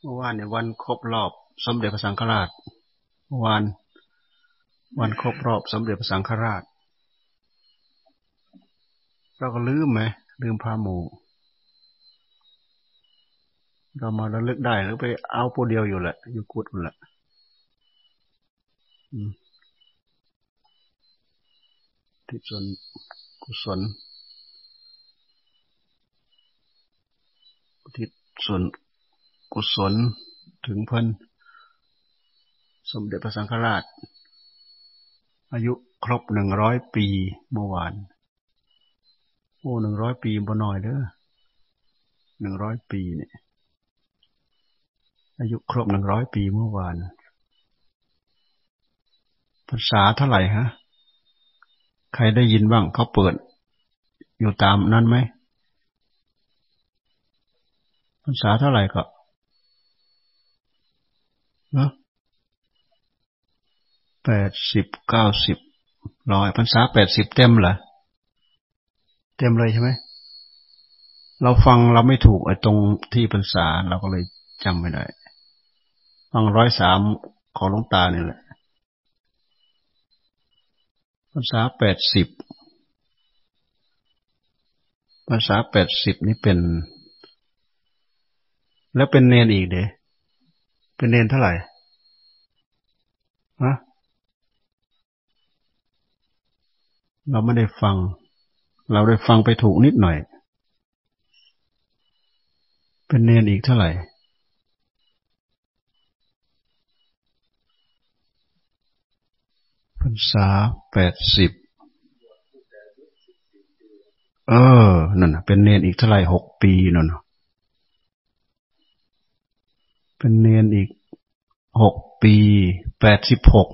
เมื่อวานเนี่ยวันครบรอบสมเด็จพระสังฆราชเมื่อวานวันครบรอบสมเด็จพระสังฆราช เราก็ลืมไหมลืมพาหมูเรามาระลึกได้หรือไปเอาปูเดียวอยู่แหละ อยู่กุดอยู่แหละที่ส่วนกุศลที่ส่วน กุศลถึงเพิ่นสมเด็จพระสังฆราช อายุครบหนึ่งร้อยปีเมื่อวาน โอ้หนึ่งร้อยปีบ่น้อยเด้อหนึ่งร้อยปีเนี่ย อายุครบหนึ่งร้อยปีเมื่อวานภาษาเท่าไหร่ฮะ ใครได้ยินบ้างเขาเปิด อยู่ตามนั้นไหมภาษาเท่าไหร่ก็ นาะแปดสิบเก้าสิบร้อยพรรษาแปดสิบเต็มเหรอเต็มเลยใช่ไหมเราฟังเราไม่ถูกไอ้ตรงที่พรรษาเราก็เลยจำไม่ได้ฟังร้อยสามของหลวงตาเนี่ยแหละภาษาแปดสิบภาษาแปดสิบนี่เป็น แล้วเป็นเนนอีกเด้ เป็นเนนเท่าไหร่ฮะเราไม่ได้ฟัง เราได้ฟังไปถูกนิดหน่อย เป็นเนนอีกเท่าไหร่พรรษาแปดสิบ เออ นั่นเป็นเนนอีกเท่าไหร่หกปีนั่นนะ เป็นเนนอีกหกปีแปดสิบหก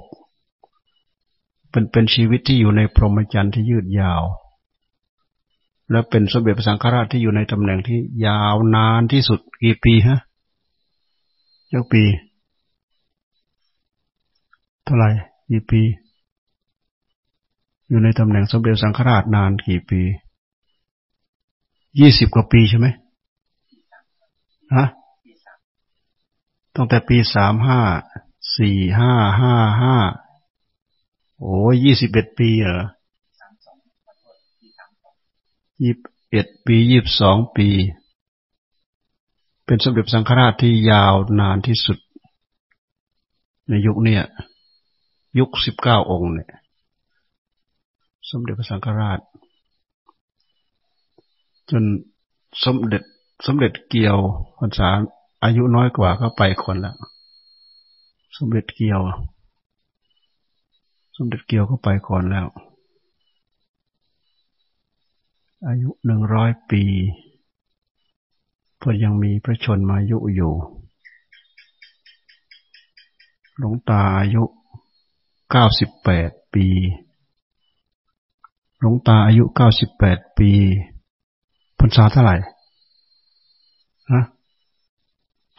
เป็นเป็นชีวิตที่อยู่ในพรหมจรรย์ที่ยืดยาว และเป็นสมเด็จพระสังฆราชที่อยู่ในตำแหน่งที่ยาวนานที่สุดกี่ปีฮะเจ้าปี เท่าไหร่กี่ปี อยู่ในตำแหน่งสมเด็จสังฆราชนานกี่ปียี่สิบกว่าปีใช่ไหมฮะ ตั้งแต่ปีสามห้าสี่ห้าห้าห้าโอ้ยี่สิบเอ็ดปีเหรอยี่สิบเอ็ดปียี่สิบสองปี เป็นสมเด็จสังฆราชที่ยาวนานที่สุด ในยุคเนี้ยยุคสิบเก้าองค์เนี่ย สมเด็จพระสังฆราช จนสมเด็จสมเด็จเกี่ยวพรรษา อายุน้อยกว่าก็ไปคนแล้วสมเด็จเกียว สมเด็จเกียวก็ไปก่อนแล้ว อายุหนึ่งร้อยปีก็ยังมีพระชนมายุอยู่ หลวงตาอายุเก้าสิบแปดปี หลวงตาอายุเก้าสิบแปดปีพรรษาเท่าไหร่ฮะ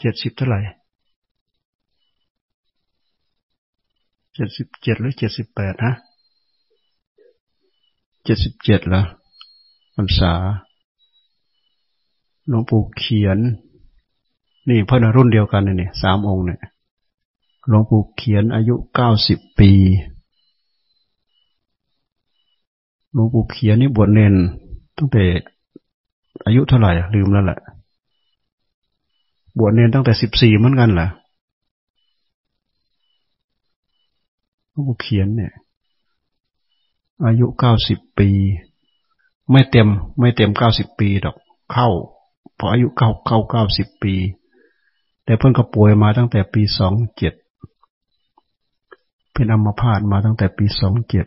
จ็ดสิบเท่าไหร่เจ็ดสิบเจ็ดหรือเจ็ดสิบแปดฮะเจ็ดสิบเจ็ดละพรรษาหลวงปู่เขียน นี่เพื่อนรุ่นเดียวกันเนี่ยสามองค์เนี่ยหลวงปู่เขียนอายุเก้าสิบปีหลวงปู่เขียนนี่บวชเนนตั้งแต่อายุเท่าไหร่ลืมแล้วแหละ บวชเนนตั้งแต่สิบสี่เหมือนกันเหรอผูเขียนเนี่ย อายุเก้าสิบปี ไม่เต็ม ไม่เต็มเก้าสิบปีดอก เข้าพออายุเก้าเข้าเก้าสิบปี แต่เพิ่นก็ป่วยมาตั้งแต่ปีสองเจ็ดเป็นอัมพาตมาตั้งแต่ปีสองเจ็ด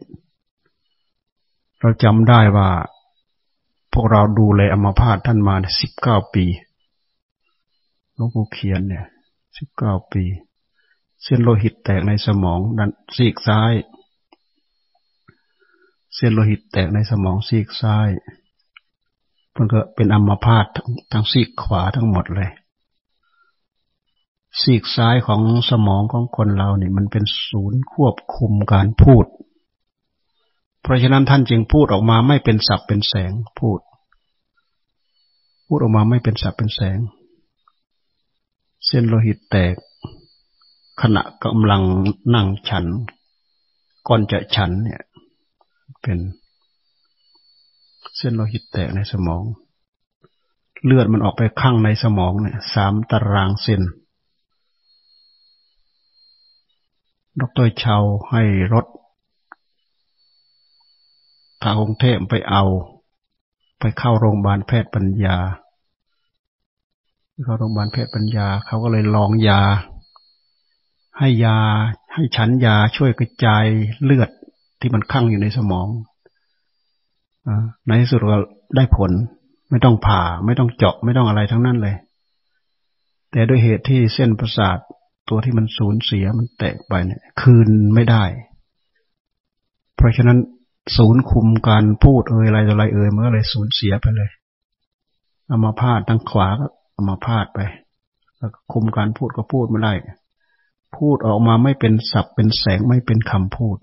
เราจำได้ว่า พวกเราดูแลอัมพาตท่านมาสิบเก้าปี หลวงปู่เขียนเนี่ยสิบเก้าปี เส้นโลหิตแตกในสมองดันซีกซ้าย เส้นโลหิตแตกในสมองซีกซ้ายมันก็เป็นอัมพาตทั้งซีกขวาทั้งหมดเลยซีกซ้ายของสมองของคนเราเนี่ยมันเป็นศูนย์ควบคุมการพูด เพราะฉะนั้นท่านจึงพูดออกมาไม่เป็นสับเป็นแสงพูด พูดออกมาไม่เป็นสับเป็นแสง เส้นโลหิตแตก ขณะกำลังนั่งฉัน ก่อนจะฉันเนี่ย เป็นเส้นโลหิตแตกในสมอง เลือดมันออกไปข้างในสมองเนี่ยสามตารางเซนดรชาให้รถทางกรุงเทพไปเอา ไปเข้าโรงพยาบาลแพทย์ปัญญา เข้าโรงพยาบาลแพทย์ปัญญา เขาก็เลยลองยา ให้ยา ให้ฉันยาช่วยกระจายเลือดที่มันคั่งอยู่ในสมองอในที่สุดก็ได้ผล ไม่ต้องผ่า ไม่ต้องเจาะไม่ต้องอะไรทั้งนั้นเลย แต่ด้วยเหตุที่เส้นประสาทตัวที่มันสูญเสียมันแตกไปเนี่ย คืนไม่ได้ เพราะฉะนั้นศูนย์คุมการพูดเอ่ยอะไรอะไรเอ่ยเมื่อไรสูญเสียไปเลยเอามาพาดทางขวาก็ เอามาพาดไป แล้วคุมการพูดก็พูดไม่ได้ พูดออกมาไม่เป็นศัพท์เป็นแสงไม่เป็นคำพูด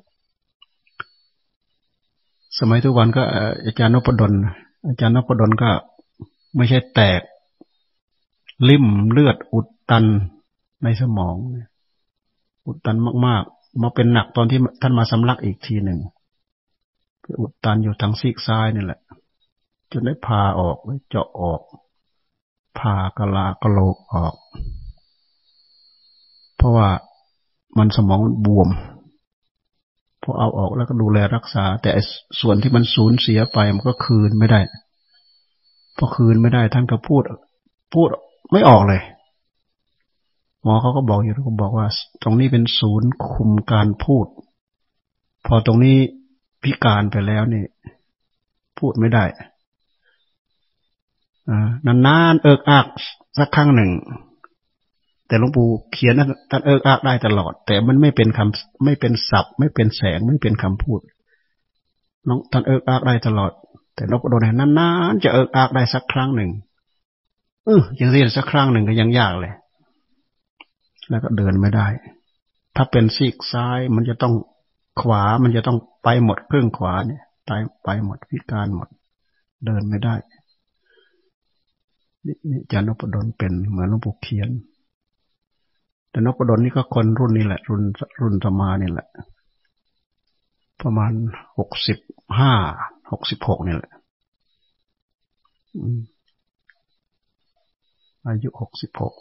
สมัยทุกวันก็อาจารย์นพดล อาจารย์นพดลก็ไม่ใช่แตก ลิ่มเลือดอุดตันในสมอง อุดตันมาก ๆ มาเป็นหนักตอนที่ท่านมาสำลักอีกทีหนึ่งอุดตันอยู่ทางซีกซ้ายนี่แหละจนได้พาออกเจาะออก พากะลากะโหลกออก เพราะว่ามันสมองบวมพอเอาออกแล้วก็ดูแลรักษา แต่ส่วนที่มันสูญเสียไปมันก็คืนไม่ได้พอคืนไม่ได้ท่านก็พูด พูดไม่ออกเลยหมอเขาก็บอกอยู่เขาบอกว่า ตรงนี้เป็นศูนย์คุมการพูด พอตรงนี้พิการไปแล้วเนี่ยพูดไม่ได้ นานๆเอิกอักสักครั้งหนึ่ง แต่หลวงปู่เขียนท่านเอิกอักได้ตลอด แต่มันไม่เป็นคำไม่เป็นศัพท์ ไม่เป็นแสงไม่เป็นคำพูดน้องท่านเอิกอักได้ตลอด แต่นกโดนนานๆจะเอิกอักได้สักครั้งหนึ่งเออยังเรียนสักครั้งหนึ่งก็ยังยากเลย แล้วก็เดินไม่ได้ ถ้าเป็นซีกซ้ายมันจะต้องขวามันจะต้องไปหมดเครื่องขวาเนี่ยตายไปหมดพิการหมด เดินไม่ได้ นี่จานพดลเป็นเหมือนหลวงปู่เขียน แต่นพดลนี่ก็คนรุ่นนี้แหละ รุ่นรุ่นธรรมานี่แหละ ประมาณหกสิบห้าหกสิบหกนี่แหละอายุหกสิบหก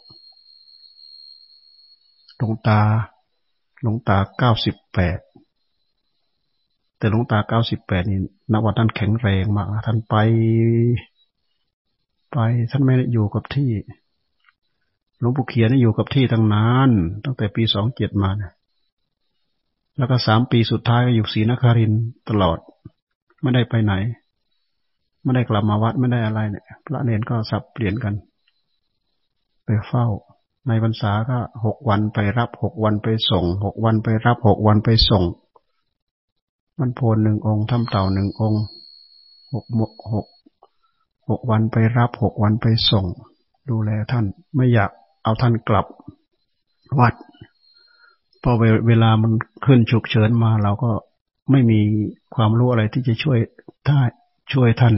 หลวงตาหลวงตาเก้าสิบแปดแต่หลวงตาเก้าสิบแปดนี่นับว่าท่านแข็งแรงมากท่านไป ไป ท่านไม่ได้อยู่กับที่ หลวงปู่เขียนอยู่กับที่ตั้งนาน ตั้งแต่ปีสองเจ็ดมานะแล้วก็สามปีสุดท้ายก็อยู่ศรีนครินตลอด ไม่ได้ไปไหน ไม่ได้กลับมาวัดไม่ได้อะไรเนี่ย พระเนนก็สับเปลี่ยนกัน ไปเฝ้า ในพรรษาก็หกวันไปรับหกวันไปส่งหกวันไปรับหกวันไปส่ง มันโพนหนึ่งองค์ทำเต่าหนึ่งองค์หกหก หกวันไปรับหกวันไปส่ง ดูแลท่านไม่อยากเอาท่านกลับวัดพอเวลามันขึ้นฉุกเฉินมา เราก็ไม่มีความรู้อะไรที่จะช่วยท่าช่วยท่าน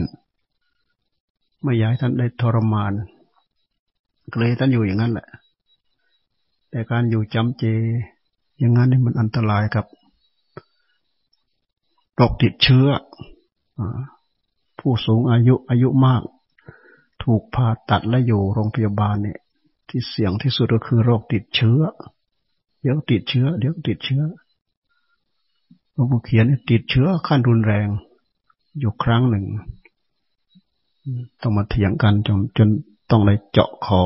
ไม่อยากให้ท่านได้ทรมานเลยท่านอยู่อย่างนั้นแหละ แต่การอยู่จำเจ อย่างนั้นนี่มันอันตรายกับโรคติดเชื้อ ผู้สูงอายุอายุมาก ถูกผ่าตัดและอยู่โรงพยาบาลเนี่ย ที่เสี่ยงที่สุดก็คือโรคติดเชื้อ เดี๋ยวติดเชื้อ เดี๋ยวติดเชื้อหลวงปู่เขียนติดเชื้อขั้นรุนแรง อยู่ครั้งหนึ่ง ต้องมาเถียงกันจนจนต้องเลยเจาะคอ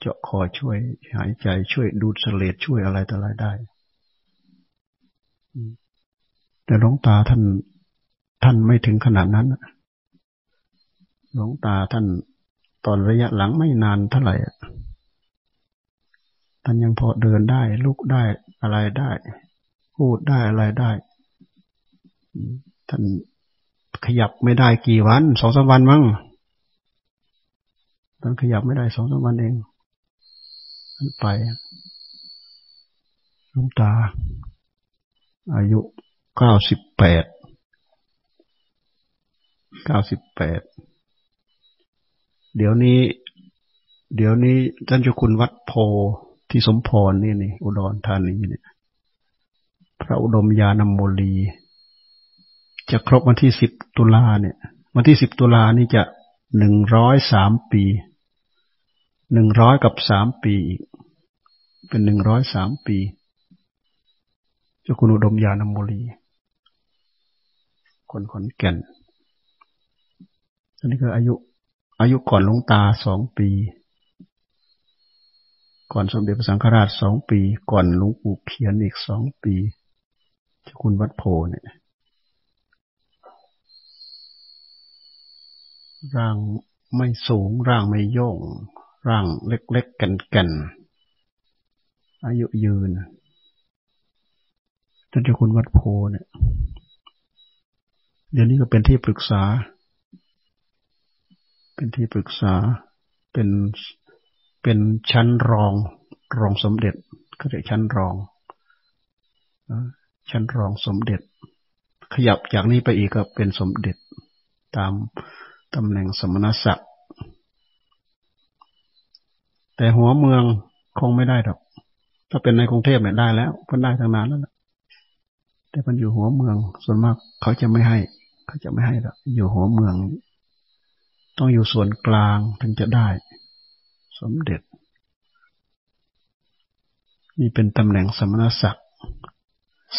เจาะคอช่วยหายใจช่วยดูดเสลดช่วยอะไรต่ออะไรได้แต่หลวงตาท่าน ท่านไม่ถึงขนาดนั้นหลวงตาท่านตอนระยะหลังไม่นานเท่าไหร่ท่านยังพอเดินได้ ลุกได้อะไรได้ พูดได้อะไรได้ ท่านขยับไม่ได้กี่วันสองสามวันมั้งท่านขยับไม่ได้สองสามวันเองท่านไปลุงตา อายุเก้าสิบแปด เก้าสิบแปดเดี๋ยวนี้ เดี๋ยวนี้ท่านเจ้าคุณวัดโพที่สมพรนี่นี่อุดรธานีเนี่ย พระอุดมยานโมลี จะครบวันที่สิบตุลาเนี่ย วันที่สิบตุลานี่จะหนึ่งร้อยสามปี หนึ่งร้อยกับสามปีอีก เป็นหนึ่งร้อยสามปี เจ้าคุณอุดมยานโมลี คนขอนแก่น อันนี้ก็อายุ อายุก่อนหลวงตาสองปี ก่อนสมเด็จพระสังฆราชสองปี ก่อนหลวงปู่เขียนอีกสองปีเจ้าคุณวัดโพเนี่ยร่างไม่สูง ร่างไม่โย่งร่างเล็กๆกันกันอายุยืนท่านเจ้าคุณวัดโพเนี่ย เดี๋ยวนี้ก็เป็นที่ปรึกษา เป็นที่ปรึกษาเป็นเป็นชั้นรองรองสมเด็จก็เรียกชั้นรองชั้นรองสมเด็จ ขยับจากนี้ไปอีกก็เป็นสมเด็จตามตำแหน่งสมณศักดิ์แต่หัวเมืองคงไม่ได้หรอก ถ้าเป็นในกรุงเทพเนี่ยได้แล้วเพิ่นได้ตั้งนานแล้วละแต่มันอยู่หัวเมือง ส่วนมากเขาจะไม่ให้ เขาจะไม่ให้หรอกอยู่หัวเมือง ต้องอยู่ส่วนกลางถึงจะได้สมเด็จ นี่เป็นตำแหน่งสมณศักดิ์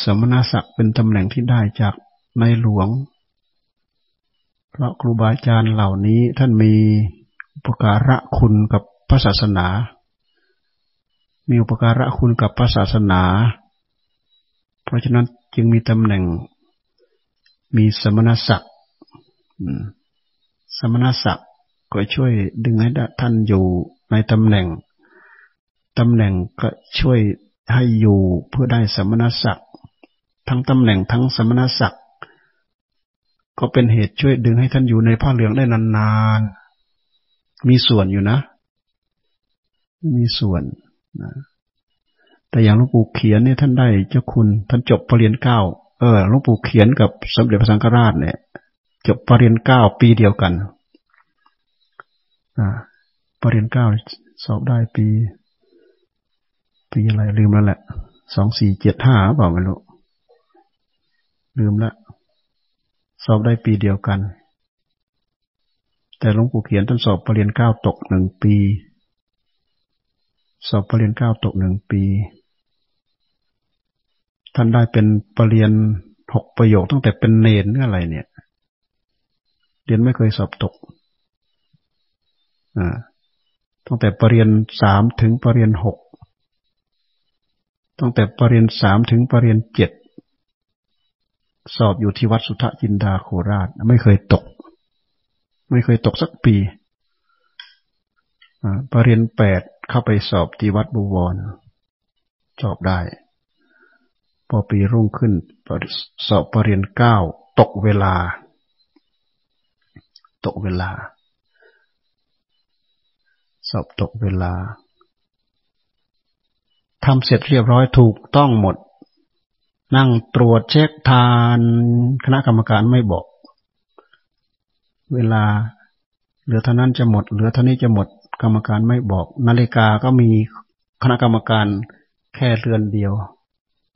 สมณศักดิ์เป็นตำแหน่งที่ได้จากในหลวง เพราะครูบาอาจารย์เหล่านี้ท่านมีอุปการะคุณกับพระศาสนา มีอุปการะคุณกับพระศาสนา เพราะฉะนั้นจึงมีตำแหน่งมีสมณศักดิ์ สมณศักดิ์ก็ช่วยดึงให้ท่านอยู่ในตำแหน่งตำแหน่งก็ช่วยให้อยู่เพื่อได้สมณศักดิ์ทั้งตำแหน่งทั้งสมณศักดิ์ก็เป็นเหตุช่วยดึงให้ท่านอยู่ในผ้าเหลืองได้นานๆ มีส่วนอยู่นะ มีส่วนนะแต่อย่างหลวงปู่เขียนเนี่ยท่านได้เจ้าคุณท่านจบปรริญญาเก้าเออหลวงปู่เขียนกับสมเด็จพระสังฆราชเนี่ย จบปรริญญาเก้าปีเดียวกันอ่าปรริญญาเก้าสอบได้ปี ปีอะไรลืมแล้วแหละสองสี่เจ็ดห้าเปล่าไม่รู้ลืมละสอบได้ปีเดียวกัน แต่หลวงปู่เขียนท่านสอบปรริญญาเก้าตกหนึ่งปี สอบปรริญญาเก้าตกหนึ่งปีท่านได้เป็นปรริญญาหกประโยคตั้งแต่เป็นเนนอะไรเนี่ย เรียนไม่เคยสอบตกตั้งแต่ปรริญญาสามถึงปรริญญาหกตั้งแต่ปรริญญาสามถึงปรริญญาเจ็ดสอบอยู่ที่วัดสุทธจินดาโคราช ไม่เคยตก ไม่เคยตกสักปีปรริญญาแปดเข้าไปสอบที่วัดบุวร สอบได้ พอปีรุ่งขึ้นสอบปรริญญาเก้าตกเวลา ตกเวลา สอบตกเวลาทำเสร็จเรียบร้อยถูกต้องหมด นั่งตรวจเช็คทาน คณะกรรมการไม่บอก เวลา เหลือเท่านั้นจะหมด เหลือเท่านี้จะหมด กรรมการไม่บอก นาฬิกาก็มีคณะกรรมการแค่เรือนเดียว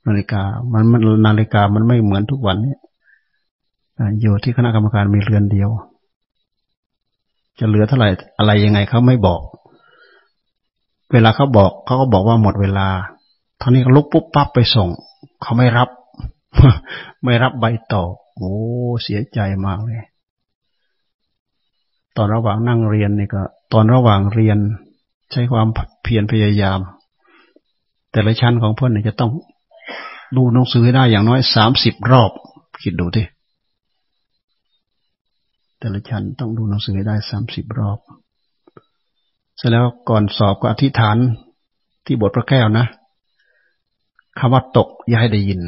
นาฬิกา มันมันนาฬิกามันไม่เหมือนทุกวันนี้อยู่ที่คณะกรรมการมีเรือนเดียว จะเหลือเท่าไหร่อะไรยังไงเขาไม่บอก เวลาเขาบอกเขาก็บอกว่าหมดเวลาท่านี้ลุกปุ๊บปั๊บไปส่ง เขาไม่รับ ไม่รับใบต่อ โอ้เสียใจมากเลย ตอนระหว่างนั่งเรียนนี่ก็ ตอนระหว่างเรียนใช้ความเพียรพยายาม แต่ละชั้นของเพื่อนจะต้องดูหนังสือให้ได้อย่างน้อยสามสิบรอบ คิดดูที่ แต่ละชั้นต้องดูหนังสือให้ได้สามสิบรอบ เสร็จแล้วก่อนสอบก็อธิษฐานที่บทพระแก้วนะคำว่าตกอย่าให้ได้ยิน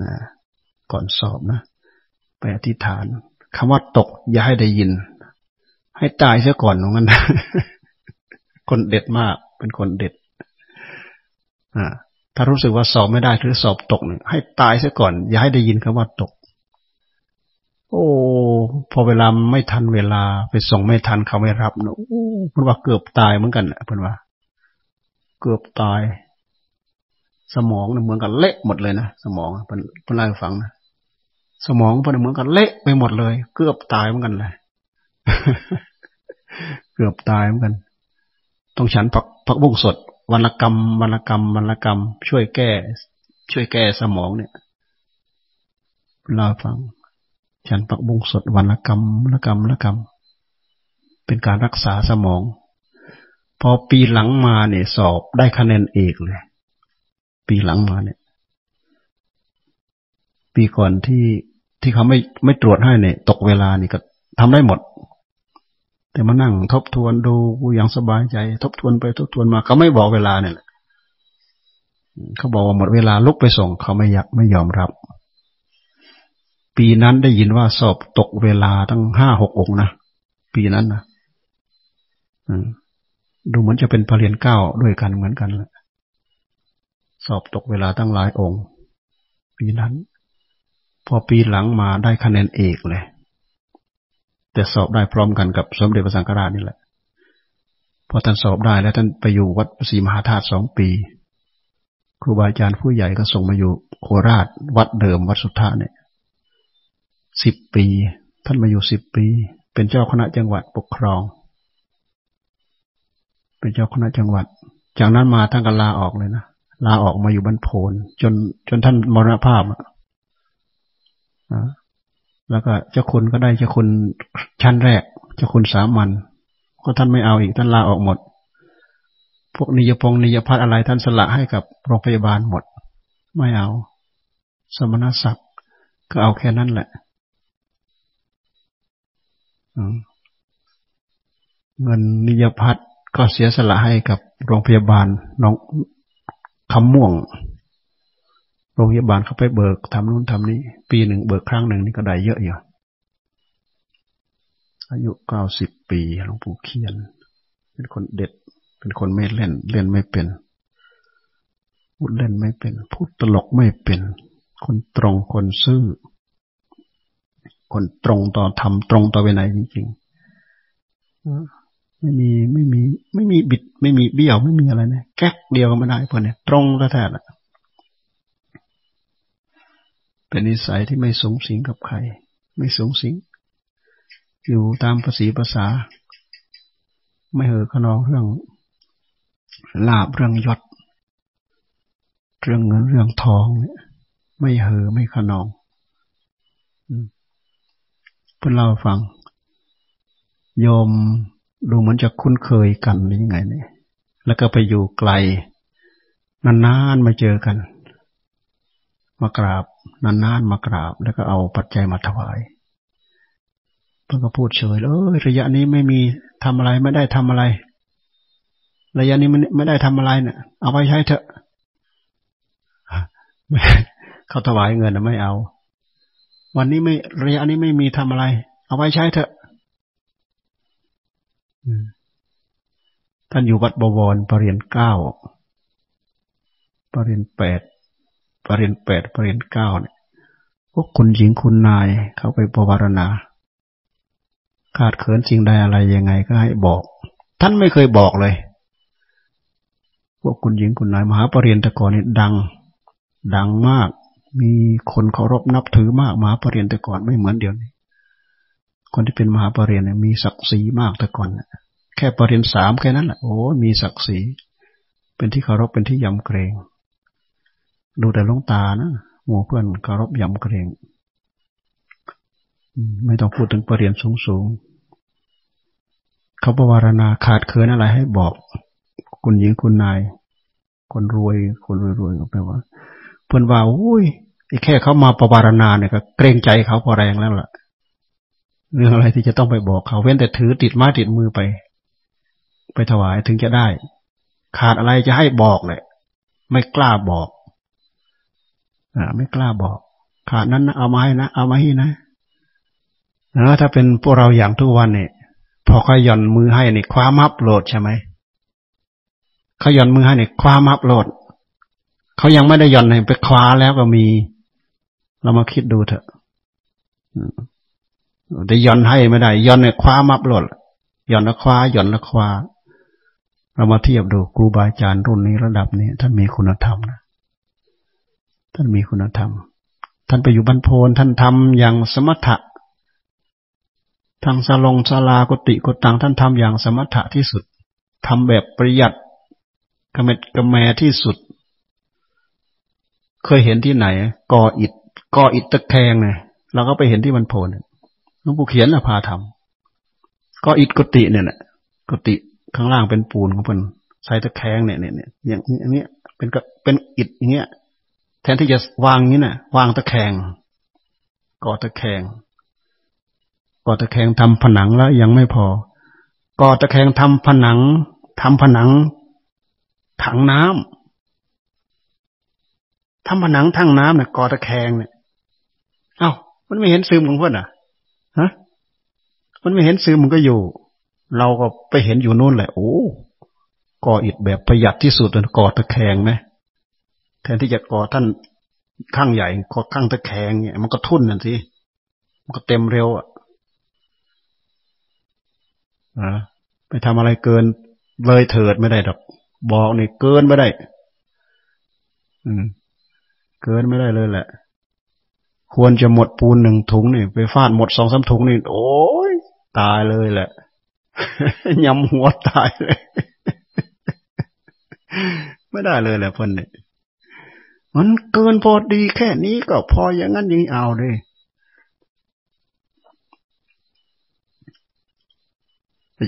นะก่อนสอบนะ ไปอธิษฐานคำว่าตกอย่าให้ได้ยิน ให้ตายเสียก่อนของมันคนเด็ดมาก เป็นคนเด็ดอ่าถ้ารู้สึกว่าสอบไม่ได้หรือสอบตกเนี่ยให้ตายเสียก่อน อย่าให้ได้ยินคำว่าตก โอ้พอเวลาไม่ทันเวลาไปส่งไม่ทันเขาไม่รับนะโอ้เพื่นว่าเกือบตายเหมือนกันเพื่อนว่า เกือบตาย สมองเหมือนกับเละหมดเลยนะสมองเพื่อนเพื่อนเล่าให้ฟังนะสมองเพื่อนเหมือนกับเละไปหมดเลย เกือบตายเหมือนกันเลยเกือบตายเหมือนกัน ต้องฉันผักผักบุ้งสดวันละกรรมวันละกรรมวันละกรรม ช่วยแก้ ช่วยแก้สมองเนี่ยเล่าฟัง ฉันปักบุงสดวันละกรรมละกรรมละกรรม เป็นการรักษาสมอง พอปีหลังมาเนี่ยสอบได้คะแนนเอกเลย ปีหลังมาเนี่ย ปีก่อนที่ที่เขาไม่ไม่ตรวจให้เนี่ย ตกเวลานี่ก็ทำได้หมด แต่มานั่งทบทวนดูอย่างสบายใจ ทบทวนไปทบทวนมาเขาไม่บอกเวลาเนี่ยเขาบอกว่าหมดเวลาลุกไปส่ง เขาไม่อยากไม่ยอมรับ ปีนั้นได้ยินว่าสอบตกเวลาตั้งห้าหกองนะปีนั้นนะดูเหมือนจะเป็นปรริญญาเก้าด้วยกันเหมือนกันแหละสอบตกเวลาตั้งหลายองค์ ปีนั้น พอปีหลังมาได้คะแนนเอกเลย แต่สอบได้พร้อมกันกับสมเด็จพระสังฆราชนี่แหละ พอท่านสอบได้แล้วท่านไปอยู่วัดศรีมหาธาตุสองปี ครูบาอาจารย์ผู้ใหญ่ก็ส่งมาอยู่โคราช วัดเดิมวัดสุทธาเนี่ย สิบปี ท่านมาอยู่สิบปี เป็นเจ้าคณะจังหวัดปกครอง เป็นเจ้าคณะจังหวัด จากนั้นมาท่านก็ลาออกเลยนะลาออกมาอยู่บ้านโพนจนจนท่านมรณภาพอะแล้วก็เจ้าคุณก็ได้เจ้าคุณชั้นแรก เจ้าคุณสามัญก็ท่านไม่เอาอีกท่านลาออกหมด พวกนิยพงนิยพัฒอะไรท่านสละให้กับโรงพยาบาลหมด ไม่เอา สมณศักดิ์ก็เอาแค่นั้นแหละ เงินนิยพัฒน์ก็เสียสละให้กับโรงพยาบาลน้องคำม่วง โรงพยาบาลเขาไปเบิกทำนู่นทำนี้ ปีหนึ่งเบิกครั้งหนึ่งนี่ก็ได้เยอะอยู่อายุเก้าสิบปีหลวงปู่เขียน เป็นคนเด็ด เป็นคนไม่เล่น เล่นไม่เป็นพูดเล่นไม่เป็น พูดตลกไม่เป็น คนตรงคนซื่อ คนตรงต่อธรรมตรงต่อเวไนจริงๆไม่มีไม่มี ไม่มีบิด ไม่มีเบี้ยวไม่มีอะไรนะแก๊กเดียวก็ไม่ได้พวกเนี้ยตรงแท้ๆแหละเป็นนิสัยที่ไม่สงสิงกับใคร ไม่สงสิง อยู่ตามภาษีภาษา ไม่เหอขนองเรื่องลาบเรื่องยศเรื่องเงินเรื่องทองเนี่ยไม่เหอไม่ขนอง พื่อนเล่าฟัง โยมดูเหมือนจะคุ้นเคยกันหรือยังไงเนี่ย แล้วก็ไปอยู่ไกล นานๆมาเจอกัน มากราบ นานๆมากราบ แล้วก็เอาปัจจัยมาถวายเพื่อนก็พูดเฉยเลยระยะนี้ไม่มีทำอะไรไม่ได้ทำอะไร ระยะนี้มันไม่ได้ทำอะไรเนะ่ยเอาไปใช้เถอะเขาถวายเงินนะไม่เอา วันนี้ไม่ระยะนี้ไม่มีทำอะไร เอาไว้ใช้เถอะท่านอยู่วัดบวรปรริญญาเก้าปรริญญาแปดปรริญญาแปดปรริญญาเก้าเนี่ยพวกคุณหญิงคุณนายเขาไปปวารณา ขาดเขินสิ่งใดอะไรยังไงก็ให้บอก ท่านไม่เคยบอกเลย พวกคุณหญิงคุณนายมหาปรริญญาตะกอนนี่ดัง ดังมาก มีคนเคารพนับถือมากมหาปรริญญาแต่ก่อนไม่เหมือนเดี๋ยวนี้ คนที่เป็นมหาปรริญญาเนี่ยมีศักดิ์ศรีมากแต่ก่อนแค่ปรริญญาสามแค่นั้นแหละโอ้มีศักดิ์ศรีเป็นที่เคารพเป็นที่ยำเกรง ดูแต่ลงตานะหมู่เพื่อนเคารพยำเกรง ไม่ต้องพูดถึงปรริญญาสูงสูงเขาประวารณาขาดเคินอะไรให้บอกคุณหญิงคุณนาย คนรวย คนรวยๆก็แปลว่าเพื่อนว่าอุ้ย แค่เขามาประบารณาเนี่ยก็เกรงใจเขาพอแรงแล้วล่ะเรื่องอะไรที่จะต้องไปบอกเขาเว้นแต่ถือติดมาติดมือไป ไปถวายถึงจะได้ ขาดอะไรจะให้บอกเลยไม่กล้าบอกอ่าไม่กล้าบอก ขาดนั้นนะเอามาให้นะเอามาให้นะแล้วถ้าเป็นพวกเราอย่างทุกวันเนี่ยพอเขาย่อนมือให้เนี่ยคว้ามับโหลดใช่ไหมเขาย่อนมือให้เนี่ยคว้ามับโหลดเขายังไม่ได้ย่อนเลยไปคว้าแล้วก็มี เรามาคิดดูเถอะแต่ย่อนให้ไม่ได้ย่อนเนี่ยคว้ามับหลดย่อนละคว้าย่อนละคว้า เรามาเทียบดูครูบาอาจารย์รุ่นนี้ระดับนี้ท่านมีคุณธรรมนะท่านมีคุณธรรม ท่านไปอยู่บรรพนท่านทำอย่างสมถะทางสลงสลากติกตังท่านทำอย่างสมถะที่สุดทำแบบประหยัดกระเม็ดกระแมที่สุด เคยเห็นที่ไหนก่ออิฐ ก่ออิฐตะแคงเนี่ยเราก็ไปเห็นที่บรรพนหลวงปู่เขียนอะพาทำก่ออิฐกติเนี่ยนะกติข้างล่างเป็นปูนของเพิ่นใส่ตะแคงเนี่ยเนี่ยเนี่ยอย่างนี้เป็นก็เป็นอิฐอย่างเงี้ย แทนที่จะวางนี้นะ่ะ วางตะแคง ก่อตะแคง ก่อตะแคงทำผนังแล้วยังไม่พอ ก่อตะแคงทำผนังทำผนัง ถังน้ำทำผนังถังน้ำเนี่ยก่อตะแคงเนี่ย มันไม่เห็นซึมของเพื่อนอะฮะมันไม่เห็นซึมมันก็อยู่ เราก็ไปเห็นอยู่นู่นแหละ โอ้ก่ออิฐแบบประหยัดที่สุดเลยก่อตะแคงไหมแทนที่จะก่อท่านข้างใหญ่ก่อข้างตะแคงเนี่ยมันก็ทุ่นนั่นสิมันก็เต็มเร็วอะนะไปทำอะไรเกิน เลยเถิดไม่ได้ดอก บอกนี่เกินไม่ได้ อืม เกินไม่ได้เลยแหละ ควรจะหมดปูนหนึ่งถุงนี่ไปฟาดหมดสองสาถุงนี่โอ้ยตายเลยแหละยำหัวตายเลย ไม่ได้เลยแหละเพิ่นเนี่ยมันเกินพอดีแค่นี้ก็พออย่างนั้นยังเอาเลย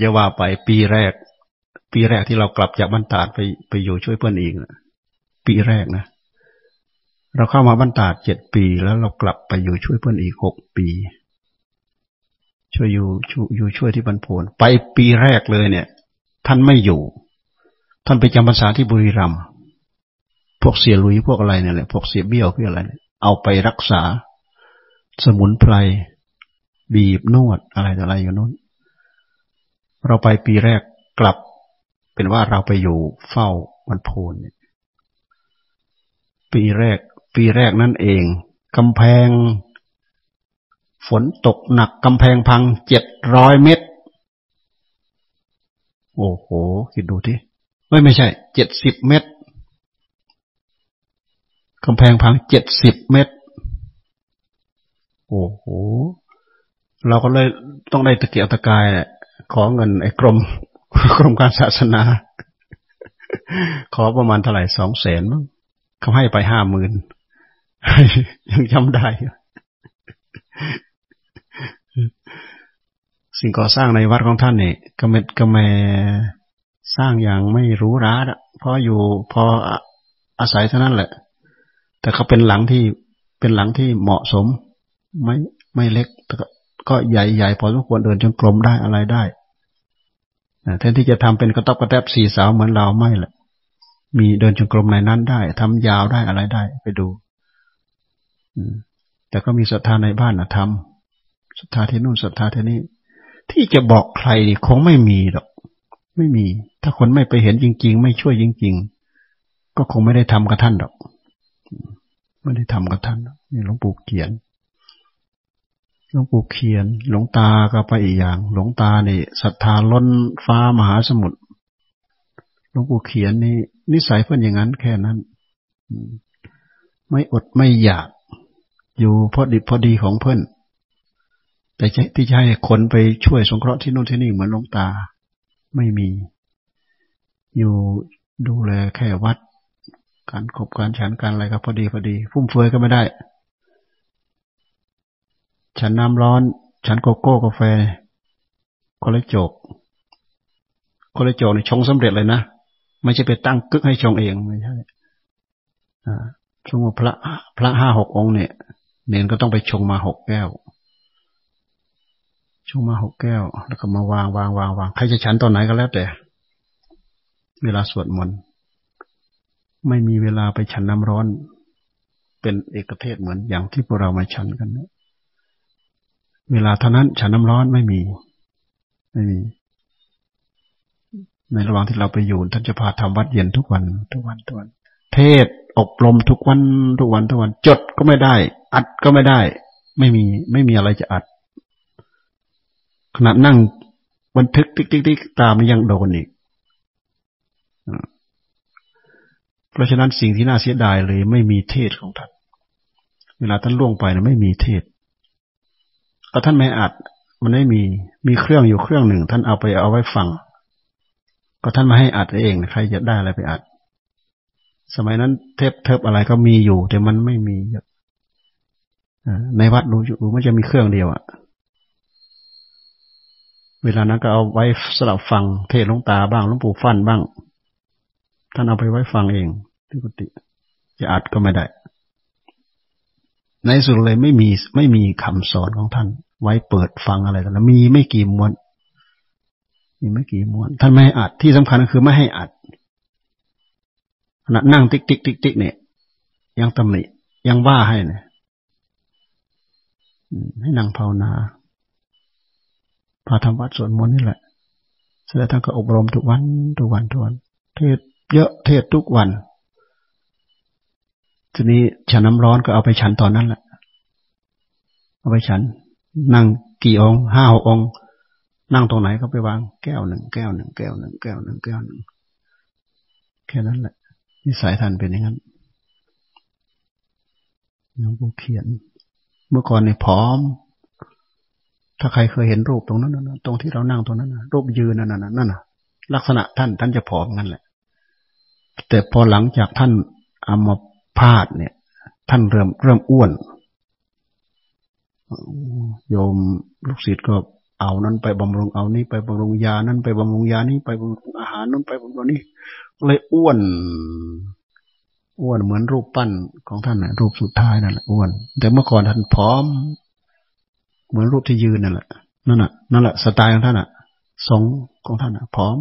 จะว่าไปปีแรก ปีแรกที่เรากลับจากบ้านตาดไปไปอยู่ช่วยเพื่อนอีกนะปีแรกนะ เราเข้ามาบ้านตาดเจ็ดปี แล้วเรากลับไปอยู่ช่วยเพื่อนอีกหกปี ช่วยอยู่อยู่ช่วยที่บรรพนไปปีแรกเลยเนี่ย ท่านไม่อยู่ ท่านไปจำพรรษาที่บุรีรัมย์พวกเสียลุยพวกอะไรเนี่ยแหละพวกเสียเบี้ยวคืออะไรเนี่ยเอาไปรักษา สมุนไพรบีบนวดอะไรต่ออะไรอยู่นู้น เราไปปีแรกกลับ เป็นว่าเราไปอยู่เฝ้าวันโพนปีแรก ปีแรกนั่นเองกำแพง ฝนตกหนักกำแพงพังเจ็ดร้อยเมตร โอ้โห คิดดูที่ไม่ไม่ใช่เจ็ดสิบเมตรกำแพงพังเจ็ดสิบเมตร โอ้โห เราก็เลยต้องได้ตะเกียกตะกายขอเงินไอ้กรมกรมการศาสนา ขอประมาณเท่าไหร่สองแสนมั้งเขาให้ไปห้าหมื่น ยังจำได้ สิ่งก่อสร้างในวัดของท่านเนี่ยกระเม็ดกระแมสร้างอย่างไม่รู้ร้าเพราะอยู่พออาศัยเท่านั้นแหละ แต่เขาเป็นหลังที่เป็นหลังที่เหมาะสม ไม่ไม่เล็กแต่ก็ใหญ่ๆพอสมควรเดินจนกลมได้อะไรได้แทนที่จะทำเป็นกระต๊อบกระแทบสี่สาวเหมือนเราไม่แหละ มีเดินจงกรมในนั้นได้ทำยาวได้อะไรได้ ไปดู แต่ก็มีศรัทธาในบ้านนะทำศรัทธาที่นู่นศรัทธาที่นี่ที่จะบอกใครคงไม่มีหรอก ไม่มี ถ้าคนไม่ไปเห็นจริง ๆ ไม่ช่วยจริง ๆ ก็คงไม่ได้ทำกับท่านหรอกไม่ได้ทำกับท่านนี่หลวงปู่เขียนหลวงปู่เขียน หลวงตาก็ไปอีกอย่าง หลวงตานี่ศรัทธาล้นฟ้ามหาสมุทรหลวงปู่เขียนนี่นิสัยเพื่อนอย่างนั้นแค่นั้น ไม่อดไม่อยาก อยู่พอดีพอดีของเพื่อน แต่ที่จะให้คนไปช่วยสงเคราะห์ที่โน่นที่นี่เหมือนหลวงตา ไม่มี อยู่ดูแลแค่วัด การขบการฉันการอะไรก็พอดีพอดี ฟุ่มเฟือยก็ไม่ได้ ฉันน้ำร้อน ฉันโกโก้กาแฟคนละโจกคนละโจกนี่ชงสำเร็จเลยนะไม่ใช่ไปตั้งกึกให้ชงเองไม่ใช่ชงว่าพระพระห้าหกองเนี่ย เนนก็ต้องไปชงมาหกแก้ว ชงมาหกแก้ว แล้วก็มาวางวางวางวางใครจะฉันตอนไหนก็แล้วแต่ เวลาสวดมนต์ไม่มีเวลาไปฉันน้ำร้อน เป็นเอกเทศเหมือนอย่างที่พวกเรามาฉันกันนะเวลาเท่านั้นฉันน้ำร้อนไม่มี ไม่มี ในระหว่างที่เราไปอยู่ท่านจะพาทำวัดเย็นทุกวัน ทุกวันทุกวัน เทศ อบรมทุกวันทุกวันทุกวัน จดก็ไม่ได้ อัดก็ไม่ได้ ไม่มีไม่มีอะไรจะอัด ขณะนั่งบันทึกติ๊กติ๊กติ๊กตามยังโดนอีกเพราะฉะนั้นสิ่งที่น่าเสียดายเลย ไม่มีเทศของท่านเวลาท่านล่วงไปนะไม่มีเทศก็ท่านไม่อัด มันไม่มีมีเครื่องอยู่เครื่องหนึ่ง ท่านเอาไปเอาไว้ฟัง ก็ท่านมาให้อัดเองใครจะได้อะไรไปอัด สมัยนั้นเทปเทปอะไรก็มีอยู่ แต่มันไม่มีเยอะในวัดรู้อยู่มันจะมีเครื่องเดียวอะเวลานั้นก็เอาไว้สลับฟังเทศน์หลวงตาบ้างหลวงปู่ฝั้นบ้าง ท่านเอาไปไว้ฟังเองที่กุฏิจะอัดก็ไม่ได้ ในสุดเลยไม่มีไม่มีคำสอนของท่าน ไว้เปิดฟังอะไรกันแล้วมีไม่กี่ม้วนมีไม่กี่ม้วน ท่านไม่ให้อัดที่สำคัญก็คือไม่ให้อัด ขณะนั่งติ๊กติ๊กติ๊กติ๊กเนี่ย ยังตำหนิยังว่าให้เนี่ยให้นั่งภาวนาพาทำวัดสวดมนต์นี่แหละเสร็จท่านก็อบรมทุกวันทุกวันทุกวัน เทศเยอะเทศทุกวัน ทีนี้ฉันน้ำร้อนก็เอาไปฉันตอนนั้นแหละ เอาไปฉัน นั่งกี่องห้าหกองนั่งตรงไหนก็ไปวางแก้วหนึ่งแก้วหนึ่งแก้วหนึ่งแก้วหนึ่งแก้วหนึ่งแค่นั้นแหละ นิสัยท่านเป็นอย่างนั้นหลวงปู่เขียน เมื่อก่อนเนี่ยผอม ถ้าใครเคยเห็นรูปตรงนั้นนตรงที่เรานั่งตรงนั้นรูปยืนนั่นนั่นนะลักษณะท่านท่านจะผอมงั้นแหละ แต่พอหลังจากท่านอามาพาดเนี่ย ท่านเริ่มเริ่มอ้วนโยมลูกศิษย์ก็ เอานั้นไปบำรุงเอานี้ไปบำรุงยานั้นไปบำรุงยานี้ไปบำรุงอาหารนั้นไปบำรุงนี้เลยอ้วน อ้วนเหมือนรูปปั้นของท่านนะรูปสุดท้ายนั่นแหละอ้วน แต่เมื่อก่อนท่านผอม เหมือนรูปที่ยืนนั่นแหละนั่นแหะนั่นแหละสไตล์ของท่านอะทรงของท่านอะพร้อม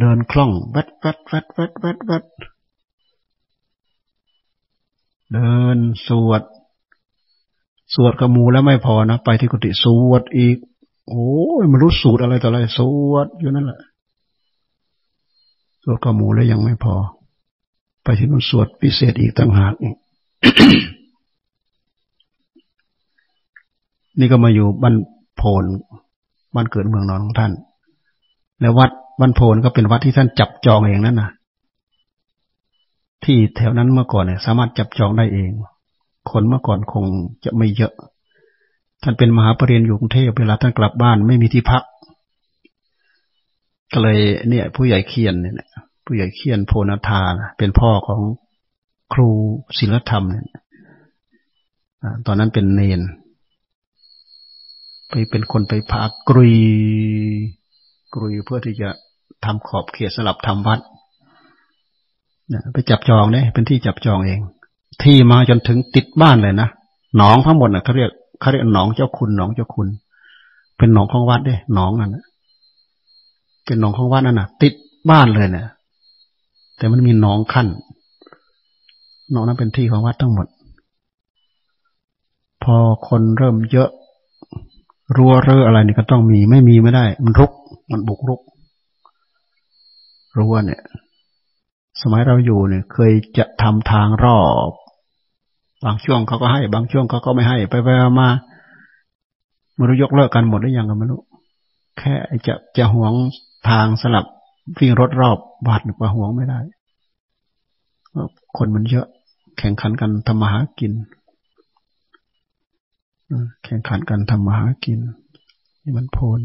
เดินคล่องแวดแวดแวดแวดแวดแวดเดินสวด สวดกระมูแล้วไม่พอนะ ไปที่กุฏิสวดอีก โอ้ยมันรู้สูตรอะไรต่ออะไรสวดอยู่นั่นแหละสวดกระหมูแล้วยังไม่พอ ไปที่นู่นสวดพิเศษอีกต่างหากนี่ก็มาอยู่บ้านโพนบ้านเกิดเมืองนอนของท่าน แล้ววัดบ้านโพนก็เป็นวัดที่ท่านจับจองเองนั่นนะที่แถวนั้นเมื่อก่อนเนี่ย สามารถจับจองได้เอง คนเมื่อก่อนคงจะไม่เยอะ ท่านเป็นมหาปรริญญาอยู่กรุงเทพเวลาท่านกลับบ้านไม่มีที่พัก ก็เลยเนี่ย ผู้ใหญ่เคียนเนี่ยผู้ใหญ่เคียนโพนาธาเป็นพ่อของครูศิลธรรมเนี่ยตอนนั้นเป็นเนน ไปเป็นคนไปพากรุยกรุยเพื่อที่จะทำขอบเขตสลับทำวัดไปจับจองเนี่ยเป็นที่จับจองเอง ที่มาจนถึงติดบ้านเลยนะหนองทั้งหมดน่ะเขาเรียก เขาเรียกหนองเจ้าคุณหนองเจ้าคุณ เป็นหนองของวัดเนี่ยหนองนั่นเป็นหนองของวัดนั่นน่ะ ติดบ้านเลยเนี่ยแต่มันมีหนองขั้นหนองนั้นเป็นที่ของวัดทั้งหมด พอคนเริ่มเยอะรั้วเรืออะไรนี่ก็ต้องมีไม่มีไม่ได้ มันรุก มันบุกรุกรั้วเนี่ย สมัยเราอยู่เนี่ย เคยจะทำทางรอบ บางช่วงเขาก็ให้ บางช่วงเขาก็ไม่ให้ ไปไปมาไม่รู้ยกเลิกกันหมดหรือยังก็ไม่รู้แค่จะจะห่วงทางสลับวิ่งรถรอบบาดหรือว่าห่วงไม่ได้ คนมันเยอะ แข่งขันกันทำมาหากินแข่งขันกันทำมาหากิน นี่มันโพน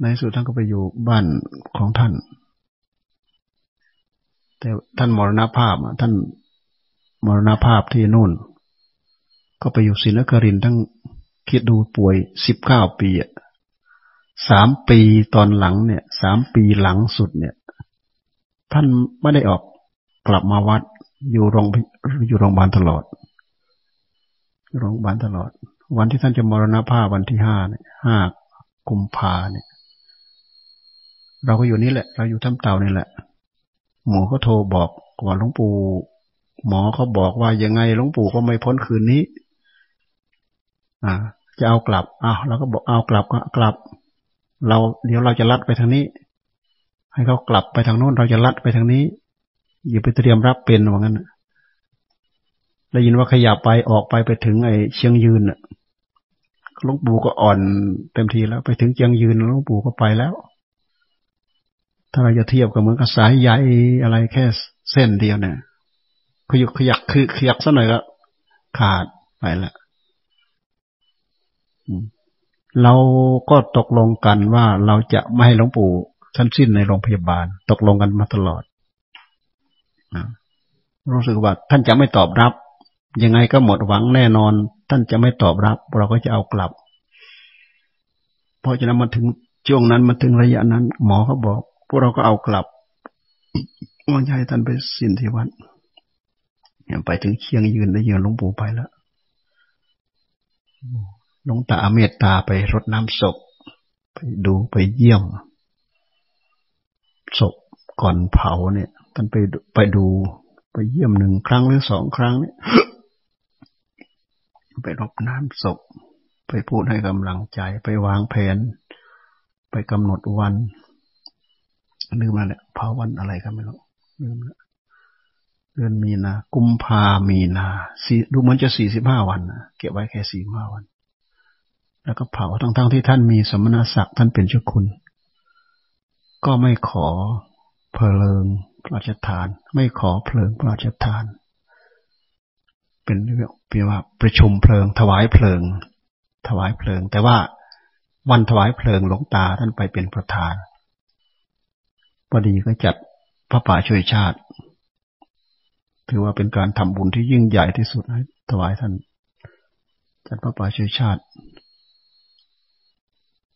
ในสุดท่านก็ไปอยู่บ้านของท่าน แต่ท่านมรณภาพท่าน มรณภาพที่นู่น ก็ไปอยู่ศรีนครินทั้งคิดดูป่วยสิบเก้าปีสามปีตอนหลังเนี่ยสามปีหลังสุดเนี่ย ท่านไม่ได้ออกกลับมาวัดอยู่โรงอยู่โรงพยาบาลตลอดโรงพยาบาลตลอด วันที่ท่านจะมรณภาพวันที่ห้าเนี่ยห้ากุมภาเนี่ย เราก็อยู่นี่แหละ เราอยู่ถ้ำเต่านี่แหละ หมอก็โทรบอกว่าหลวงปู่ หมอเขาบอกว่ายังไงหลวงปู่ก็ไม่พ้นคืนนี้ อ่า จะเอากลับอ้าวเราก็บอกเอากลับก็กลับ เราเดี๋ยวเราจะลัดไปทางนี้ ให้เขากลับไปทางโน้นเราจะลัดไปทางนี้ อย่าไปเตรียมรับเป็นว่างั้นได้ยินว่าขยับไปออกไปไปถึงไอ้เชียงยืนหลวงปู่ก็อ่อนเต็มทีแล้วไปถึงเจียงยืนหลวงปู่ก็ไปแล้ว ถ้าเราจะเทียบกับเหมือนกับสายใยอะไรแค่เส้นเดียวเนี่ย ขยุกขยักคือขยักสักหน่อยก็ขาดไปแล้วเราก็ตกลงกันว่าเราจะไม่ให้หลวงปู่ท่านสิ้นในโรงพยาบาล ตกลงกันมาตลอดรู้สึกว่าท่านจะไม่ตอบรับ ยังไงก็หมดหวังแน่นอน ท่านจะไม่ตอบรับ เราก็จะเอากลับ เพราะฉะนั้นมาถึงช่วงนั้นมาถึงระยะนั้น หมอเขาบอก พวกเราก็เอากลับว่าให้ท่านไปสิ้นที่วัด ไปถึงเคียงยืนได้ยืนหลวงปู่ไปแล้วหลวงตาเมตตาไปรดน้ำศพ ไปดูไปเยี่ยม ศพก่อนเผาเนี่ยท่านไปไปดูไปเยี่ยมหนึ่งครั้งหรือสองครั้งเนี่ยไปรดน้ำศพ ไปพูดให้กำลังใจไปวางแผน ไปกำหนดวันลืมแล้วเนี่ยเผาวันอะไรกันไม่รู้ลืมแล้ว ดือนมีนากุมภามีนาสี่ดูเหมือนจะสี่สิบห้าวันนะเก็บไว้แค่สี่ห้าวัน แล้วก็เผาทั้งๆทที่ท่านมีสมณศักดิ์ท่านเป็นเจ้าคุณ ก็ไม่ขอเพลิงพระราชทาน ไม่ขอเพลิงพระราชทาน เป็นเรียกว่าประชุมเพลิง ถวายเพลิง ถวายเพลิง แต่ว่าวันถวายเพลิงหลวงตาท่านไปเป็นประธานพอดีก็จัดพระป่าช่วยชาติ ถือว่าเป็นการทำบุญที่ยิ่งใหญ่ที่สุดให้ถวายท่านจัดพระป่าช่วยชาติ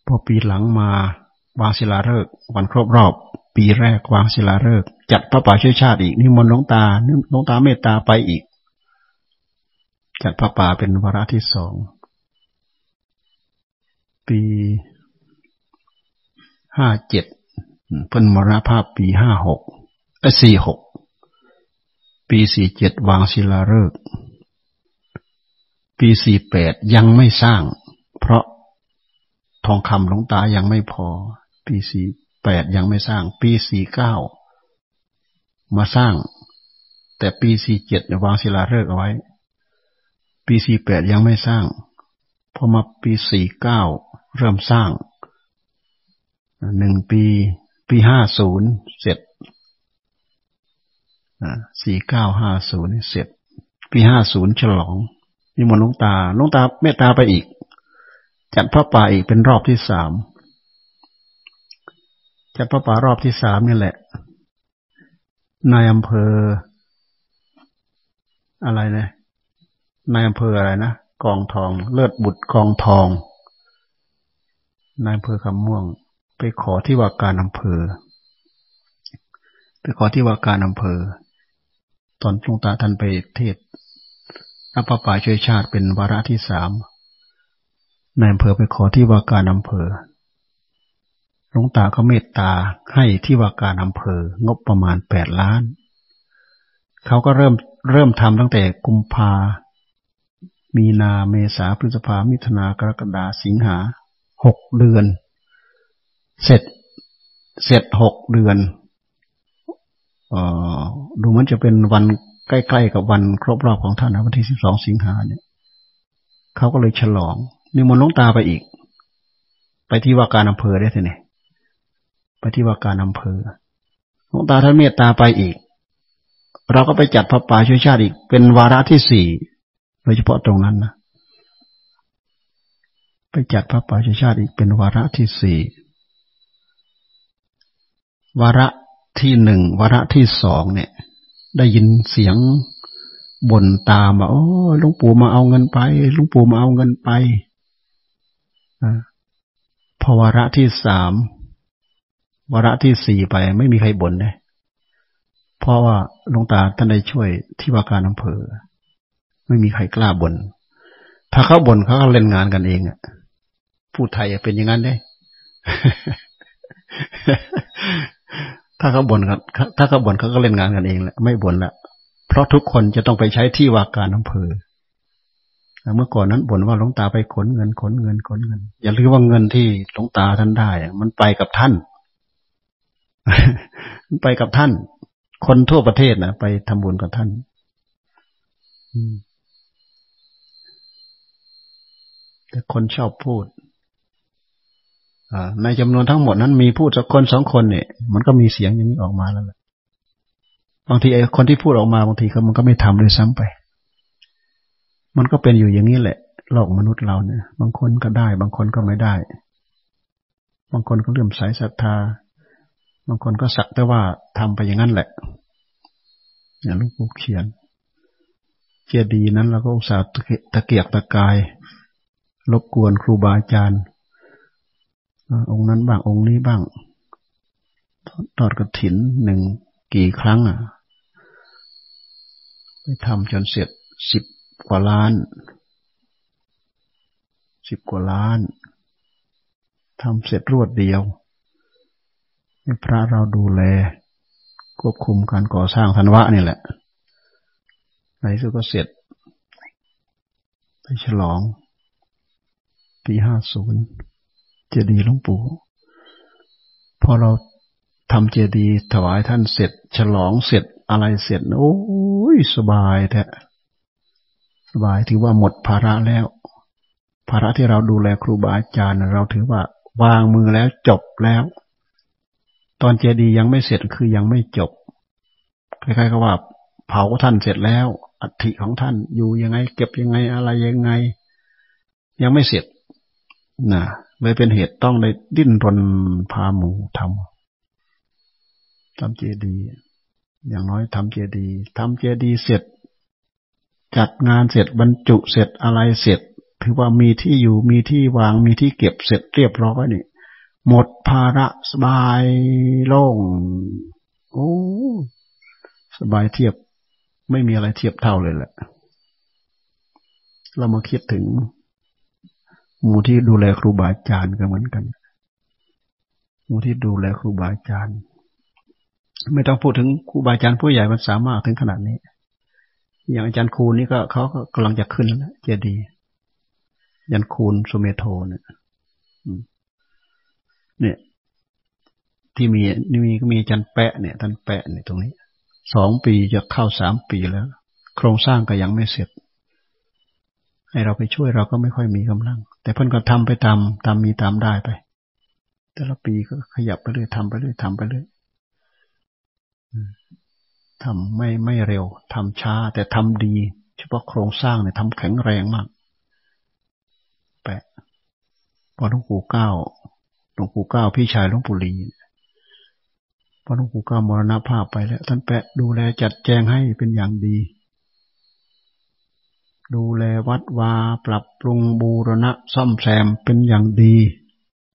พอปีหลังมาวางศิลาฤกษ์วันครบรอบ ปีแรกวางศิลาฤกษ์จัดพระป่าช่วยชาติอีกนิมนต์หลวงตาหลวงตาเมตตาไปอีก จัดพระป่าเป็นวาระที่สองปีห้าเจ็ดเพิ่นมรณภาพปีห้าหกเอสี่หก ปีสี่เจ็ดวางศิลาฤกษ์ปีสี่แปดยังไม่สร้าง เพราะทองคำหลวงตายังไม่พอ ปีสี่แปดยังไม่สร้าง ปีสี่เก้ามาสร้าง แต่ปีสี่เจ็ดวางศิลาฤกษ์เอาไว้ ปีสี่แปดยังไม่สร้างพอมาปีสี่เก้าเริ่มสร้างหนึ่งปี ปีห้าศูนย์เสร็จ สี่เก้าห้าศูนย์เสร็จ ปีห้าศูนย์ฉลองนิมนต์ลุงตาลุงตาเมตตาไปอีก จัดพระป่าอีกเป็นรอบที่สามจัดพระป่ารอบที่สามนี่แหละนายอำเภอ อะไรนะนายอำเภออะไรนะกองทอง เลิศบุตรกองทองนายอำเภอคำม่วง ไปขอที่ว่าการอำเภอ ไปขอที่ว่าการอำเภอ ตอนหลวงตาท่านไปเทศรับประปาช่วยชาติเป็นวาระที่สามนายอำเภอไปขอที่ว่าการอำเภอหลวงตาก็เมตตาให้ที่ว่าการอำเภอ งบประมาณแปดล้าน เขาก็เริ่มเริ่มทำตั้งแต่กุมภา มีนาเมษาพฤษภามิถุนากรกฎาสิงหาหกเดือน เสร็จ เสร็จหกเดือน ดูมันจะเป็นวันใกล้ๆกับวันครบรอบของท่านนะวันที่สิบสองสิงหาเนี่ยเขาก็เลยฉลองนิมนต์ลงตาไปอีก ไปที่ว่าการอำเภอได้ทีนี่ไปที่ว่าการอำเภอหลวงตาท่านเมตตาไปอีก เราก็ไปจัดพระป่าช่วยชาติอีก เป็นวาระที่สี่โดยเฉพาะตรงนั้นนะไปจัดพระป่าช่วยชาติอีกเป็นวาระที่สี่วาระ ที่หนึ่งวาระที่สองเนี่ย ได้ยินเสียงบ่นตามว่าโอ้ลวงปู่มาเอาเงินไปลวงปู่มาเอาเงินไปพอวาระที่สามวาระที่สี่ไปไม่มีใครบ่นเลยเพราะว่าหลวงตาท่านได้ช่วยที่ว่าการอำเภอ ไม่มีใครกล้าบน่นถ้าเขาบ่นเขาก็เล่นงานกันเองอะผู้ไทยเป็นอย่างนั้นได้ ถ้าเขาบ่นกันถ้าเขาบ่นเขาก็เล่นงานกันเองแหละไม่บ่นละเพราะทุกคนจะต้องไปใช้ที่ว่าการอำเภอเมื่อก่อนนั้นบ่นว่าหลวงตาไปขนเงินขนเงินขนเงิน อย่าลืมว่าเงินที่หลวงตาท่านได้ มันไปกับท่าน มันไปกับท่าน คนทั่วประเทศนะไปทำบุญกับท่านแต่คนชอบพูด ในจำนวนทั้งหมดนั้นมีพูดสักคนสองคนเนี่ย มันก็มีเสียงอย่างนี้ออกมาแล้วล่ะบางทีไอ้คนที่พูดออกมาบางทีเขามันก็ไม่ทำเลยซ้ำไป มันก็เป็นอยู่อย่างนี้แหละโลกมนุษย์เราเนี่ย บางคนก็ได้ บางคนก็ไม่ได้ บางคนก็เลื่อมใสศรัทธา บางคนก็สักแต่ว่าทำไปอย่างนั้นแหละอย่างลูกปู่เขียนเจดีนั้นเราก็อุตส่าห์ตะเกียกตะกายรบกวนครูบาอาจารย์ องค์นั้นบ้างองค์นี้บ้างทอดกระถินหนึ่งกี่ครั้งอะไปทำจนเสร็จสิบกว่าล้านสิบกว่าล้านทำเสร็จรวดเดียวให้พระเราดูแล ควบคุมการก่อสร้างธันวะนี่แหละในสุดก็เสร็จ ไปฉลองปีห้าศูนย์ เจดีย์หลวงปู่ พอเราทำเจดีย์ถวายท่านเสร็จ ฉลองเสร็จอะไรเสร็จ โอ้ยสบายแท้สบายถือว่าหมดภาระแล้ว ภาระที่เราดูแลครูบาอาจารย์เราถือว่าวางมือแล้วจบแล้ว ตอนเจดีย์ยังไม่เสร็จคือยังไม่จบคล้ายๆกับว่าเผาท่านเสร็จแล้ว อัฐิของท่านอยู่ยังไง เก็บยังไงอะไรยังไง ยังไม่เสร็จนะ เลยเป็นเหตุต้องได้ดิ้นรนพาหมูทำทำเจดีย์อย่างน้อยทำเจดีย์ทำเจดีย์เสร็จ จัดงานเสร็จบรรจุเสร็จอะไรเสร็จถือว่ามีที่อยู่มีที่วางมีที่เก็บเสร็จเรียบร้อยนี่หมดภาระสบายโล่งโอ้สบายเทียบ ไม่มีอะไรเทียบเท่าเลยแหละ เรามาคิดถึง มู่ที่ดูแลครูบาอาจารย์ก็เหมือนกันหมู่ที่ดูแลครูบาอาจารย์ ไม่ต้องพูดถึงครูบาอาจารย์ผู้ใหญ่มันสามารถถึงขนาดนี้ อย่างอาจารย์คูนี่ก็เขาก็กำลังจะขึ้นแล้วเจดียันคูนสุเมโทเนี่ยเนี่ยที่มีนี่มีก็มีอาจารย์แปะเนี่ยท่านแปะเนี่ยตรงนี้สองปีจะเข้าสามปีแล้ว โครงสร้างก็ยังไม่เสร็จ ให้เราไปช่วยเราก็ไม่ค่อยมีกำลัง แต่เพิ่นก็ทำไปตามตามมีตามได้ไป แต่ละปีก็ขยับไปเรื่อยทำไปเรื่อยทำไปเรื่อยทำไม่ไม่เร็วทำช้า แต่ทำดี เฉพาะโครงสร้างเนี่ยทำแข็งแรงมากแปะพอหลวงปู่เก้าหลวงปู่เก้าพี่ชายหลวงปู่ลีพอหลวงปู่เก้ามรณภาพไปแล้ว ท่านแปะดูแลจัดแจงให้เป็นอย่างดี ดูแลวัดวาปรับปรุงบูรณะซ่อมแซมเป็นอย่างดี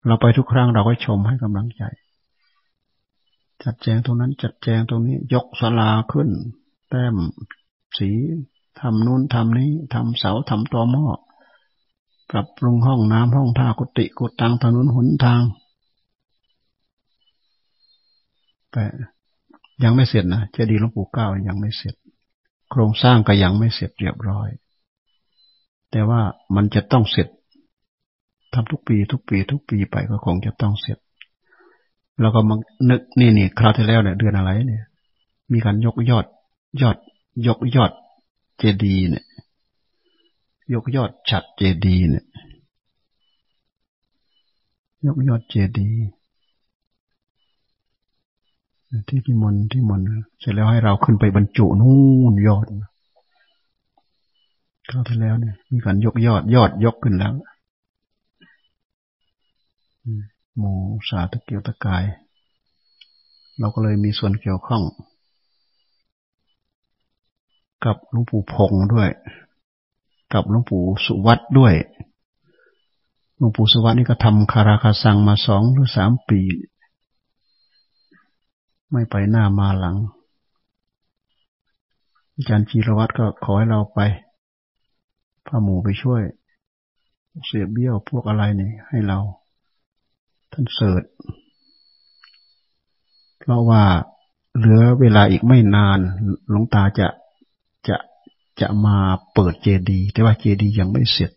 เราไปทุกครั้งเราก็ชมให้กำลังใจ จัดแจงตรงนั้นจัดแจงตรงนี้ ยกศาลาขึ้น แต้มสีทำนู้นทำนี้ทำเสาทำตอหม้อปรับปรุงห้องน้ำห้องท่ากุฏิกุฏังถนนหนทางแต่ยังไม่เสร็จนะเจดีย์หลวงปู่เก้ายังไม่เสร็จ โครงสร้างก็ยังไม่เสร็จเรียบร้อย แต่ว่ามันจะต้องเสร็จทำทุกปีทุกปีทุกปีไปก็คงจะต้องเสร็จเราก็มานึกนี่นี่คราวที่แล้วเนี่ยเดือนอะไรเนี่ย มีการยกยอด ยอด ยกยอดเจดีเนี่ย ยกยอดฉัดเจดีเนี่ย ยกยอดเจดีที่ที่มนที่มนเสร็จแล้วให้เราขึ้นไปบรรจุนู่นยอด คราวที่แล้วเนี่ย มีการยกยอดยอดยกขึ้นแล้วหมูสาตะเกียวตะกาย เราก็เลยมีส่วนเกี่ยวข้อง กับหลวงปู่พงด้วย กับหลวงปู่สุวัตด้วยหลวงปู่สุวัตนี่ก็ทำคาราคาซังมาสองหรือสามปี ไม่ไปหน้ามาหลังอาจารย์จีรวัตรก็ขอให้เราไป พาหมูไปช่วย เสียเบี้ยวพวกอะไรนี่ให้เรา ท่านเสิร์ชเพราะว่าเหลือเวลาอีกไม่นานหลวงตาจะจะจะมาเปิดเจดีแต่ว่าเจดียังไม่เสร็จ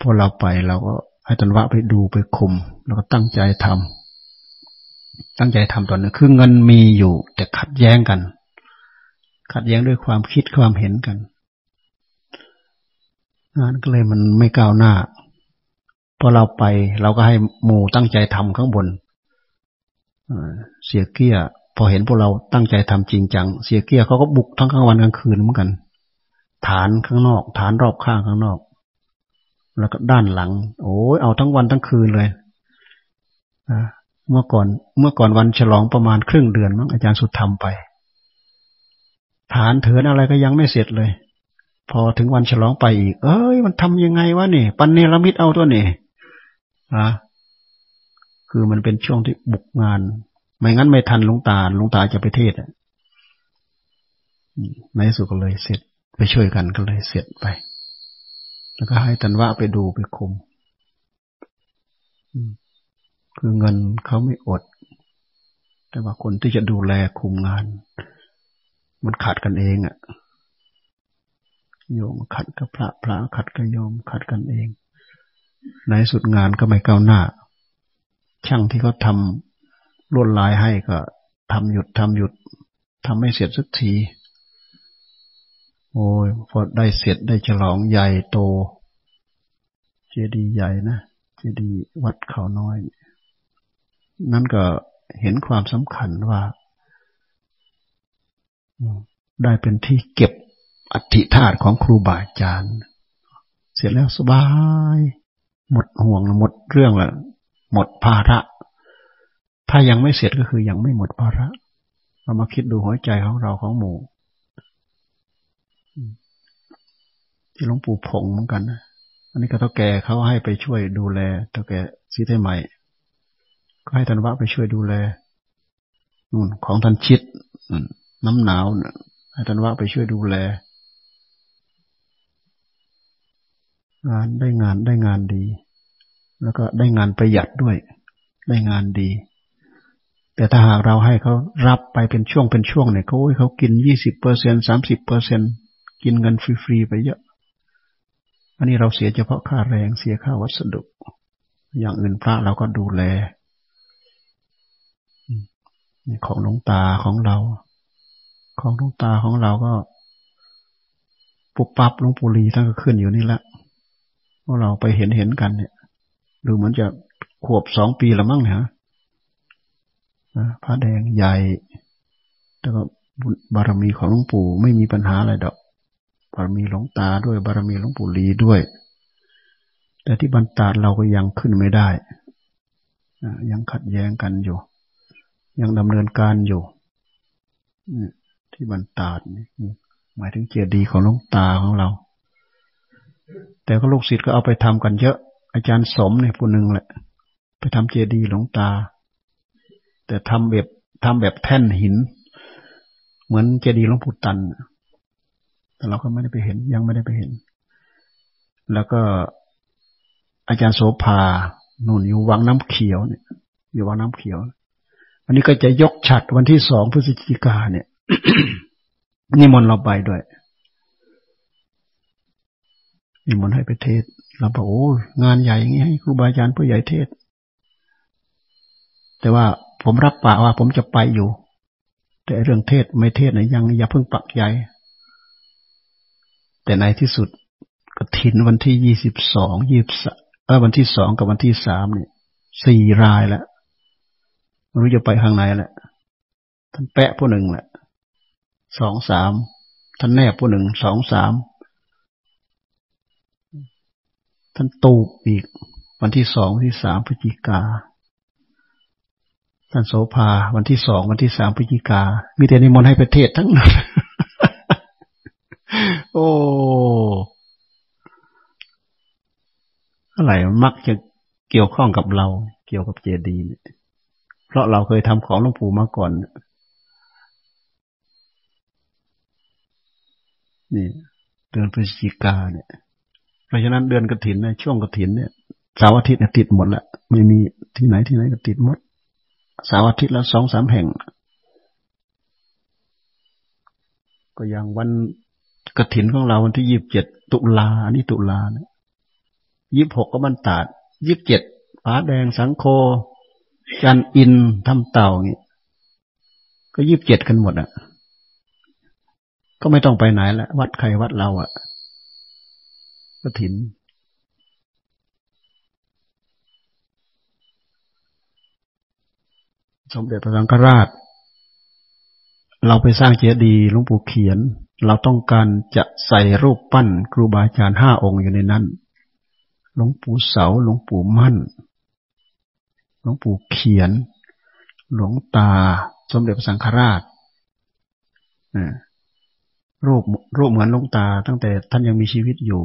พอเราไปเราก็ให้ตันวะไปดูไปคุม แล้วก็ตั้งใจทำตั้งใจทำตอนนี้คือเงินมีอยู่ แต่ขัดแย้งกัน ขัดแย้งด้วยความคิดความเห็นกัน งานก็เลยมันไม่ก้าวหน้าพอเราไปเราก็ให้หมู่ตั้งใจทำข้างบนเสียเกี้ย พอเห็นพวกเราตั้งใจทำจริงจัง เสียเกี้ยเขาก็บุกทั้งกลางวันกลางคืนเหมือนกัน ฐานข้างนอก ฐานรอบข้างข้างนอก แล้วก็ด้านหลัง โอ้ยเอาทั้งวันทั้งคืนเลยเมื่อก่อน เมื่อก่อนวันฉลองประมาณครึ่งเดือนมั้งอาจารย์สุดทำไป ฐานเถินอะไรก็ยังไม่เสร็จเลย พอถึงวันฉลองไปอีก เอ้ย มันทำยังไงวะนี่ปันเนรมิตเอาตัวนี่อะคือมันเป็นช่วงที่บุกงาน ไม่งั้นไม่ทันลุงตาลุงตาจะไปเทศอะในสุดก็เลยเสร็จ ไปช่วยกันก็เลยเสร็จไป แล้วก็ให้ตันว่าไปดูไปคุมคือเงินเขาไม่อด แต่ว่าคนที่จะดูแลคุมงาน มันขัดกันเองอะ่ะ โยมขัดกับพระพระขัดกับโยมขัดกันเอง ในสุดงานก็ไม่ก้าวหน้า ช่างที่เขาทำลวดลายให้ก็ทำหยุดทำหยุดทำไม่เสร็จสักที โอ้ยพอได้เสร็จได้ฉลองใหญ่โต เจดีย์ใหญ่นะเจดีย์วัดเขาน้อย นั่นก็เห็นความสำคัญว่า ได้เป็นที่เก็บ อัฐิธาตุของครูบาอาจารย์ เสร็จแล้วสบาย หมดห่วงหมดเรื่องละหมดภาระ ถ้ายังไม่เสร็จก็คือยังไม่หมดภาระ เรามาคิดดูหัวใจของเราของหมู่ที่หลวงปู่ผงเหมือนกันนะอันนี้ก็เท่าแก่เขาให้ไปช่วยดูแลเท่าแก่ซีเทใหม่ ก็ให้ธันวะไปช่วยดูแลนู่นของทันชิดน้ำหนาวให้ธันวะไปช่วยดูแล งานได้งานได้งานดี แล้วก็ได้งานประหยัดด้วย ได้งานดี แต่ถ้าหากเราให้เขารับไปเป็นช่วงเป็นช่วงเนี่ยเขาเขากินยี่สิบเปอร์เซ็นสามสิบเปอร์เซ็นกินเงินฟรีๆไปเยอะ อันนี้เราเสียเฉพาะค่าแรงเสียค่าวัสดุ อย่างอื่นพระเราก็ดูแลของหลวงตาของเรา ของหลวงตาของเราก็ปุบปับหลวงปู่ลีท่านก็ขึ้นอยู่นี่แหละ พวกเราไปเห็นเห็นกันเนี่ย ดูเหมือนจะขวบสองปีละมั้งเนี่ยพระแดงใหญ่แต่ก็บารมีของหลวงปู่ไม่มีปัญหาอะไรดอก บารมีหลวงตาด้วย บารมีหลวงปู่ลีด้วย แต่ที่บรรดาเราก็ยังขึ้นไม่ได้ ยังขัดแย้งกันอยู่ ยังดำเนินการอยู่ ที่บรรดาดหมายถึงเจดีย์ของหลวงตาของเรา แต่ก็ลูกศิษย์ก็เอาไปทำกันเยอะ อาจารย์สมเนี่ยผู้หนึ่งแหละ ไปทำเจดีย์หลวงตา แต่ทำแบบทำแบบแท่นหิน เหมือนเจดีย์หลวงปู่ตัน แต่เราก็ไม่ได้ไปเห็น ยังไม่ได้ไปเห็น แล้วก็อาจารย์โสภาหนุนอยู่วังน้ำเขียวเนี่ย อยู่วังน้ำเขียวอันนี้ก็จะยกฉัดวันที่สองพฤศจิกาเนี่ยนิมนต์เราไปด้วย นิมนต์ให้ไปเทศเราบอกโอ้งานใหญ่อย่างนี้ให้ครูบาอาจารย์ผู้ใหญ่เทศ แต่ว่าผมรับปากว่าผมจะไปอยู่ แต่เรื่องเทศไม่เทศนะยังอย่าเพิ่งปักใหญ่แต่ในที่สุดกระถินวันที่ยี่สิบสองยี่สิบเออวันที่สองกับวันที่สามเนี่ยสี่รายแล้วไม่รู้จะไปทางไหนแหละท่านแปะผู้หนึ่งแหละสองสามท่านแนบผู้หนึ่งสองสาม ท่านตูบอีก วันที่สองวันที่สามพฤศจิกา ท่านโสภาวันที่สองวันที่สามพฤศจิกา มีแต่นิมนต์ให้ประเทศทั้งนั้น โอ้อะไรมักจะเกี่ยวข้องกับเรา เกี่ยวกับเจดีย์เนี่ยเพราะเราเคยทำของหลวงปู่มาก่อนนี่เดือนพฤศจิกาเนี่ย ราะฉะนั้นเดือนกระถินในช่วงกระถินเนี่ยสาวอาทิตย์ติดหมดละไม่มีที่ไหนที่ไหนก็ติดหมดสาวอาทิตย์ละสองสามแห่ง ก็อย่างวันกระถินของเราวันที่ยี่บเจ็ดตุลาอันนี้ตุลาเนี่ยยี่บหกก็มันตาดยี่บเจ็ดผาแดงสังโค จันอินทำเต่างี้ก็ยีิบเจ็ดกันหมดอะ ก็ไม่ต้องไปไหนละวัดใครวัดเราอะ กระถิน สมเด็จพระสังฆราช เราไปสร้างเจดีย์หลวงปู่เขียน เราต้องการจะใส่รูปปั้นครูบาอาจารย์ห้าองค์อยู่ในนั้นหลวงปู่เสาหลวงปู่มั่นหลวงปู่เขียน หลวงตา สมเด็จพระสังฆราชรูปรูปเหมือนหลวงตา ตั้งแต่ท่านยังมีชีวิตอยู่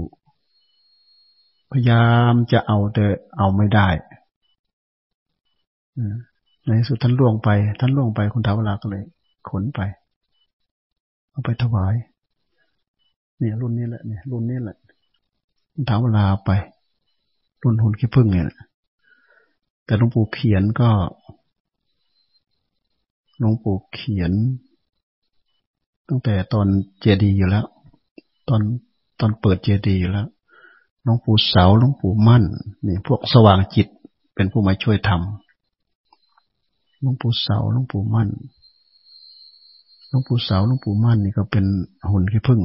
พยายามจะเอาแต่เอาไม่ได้ในสุดท่านล่วงไป ท่านล่วงไปคุณท้าวราก็เลย ขนไป เอาไปถวาย เนี่ย รุ่นนี้แหละเนี่ยรุ่นนี้แหละคุณท้าวราไป รุ่นหุ่นขี้พึ่งเนี่ยแต่หลวงปู่เขียนก็หลวงปู่เขียน ตั้งแต่ตอนเจดีอยู่แล้ว ตอนตอนเปิดเจดีอยู่แล้ว ลวงปู่เสาหลวงปู่มั่นนี่พวกสว่างจิตเป็นผู้มาช่วยทำหลวงปู่เสาหลวงปู่มั่นหลวงปู่เสาหลวงปู่มั่นนี่ก็เป็นหุ่นขี้พึ่ง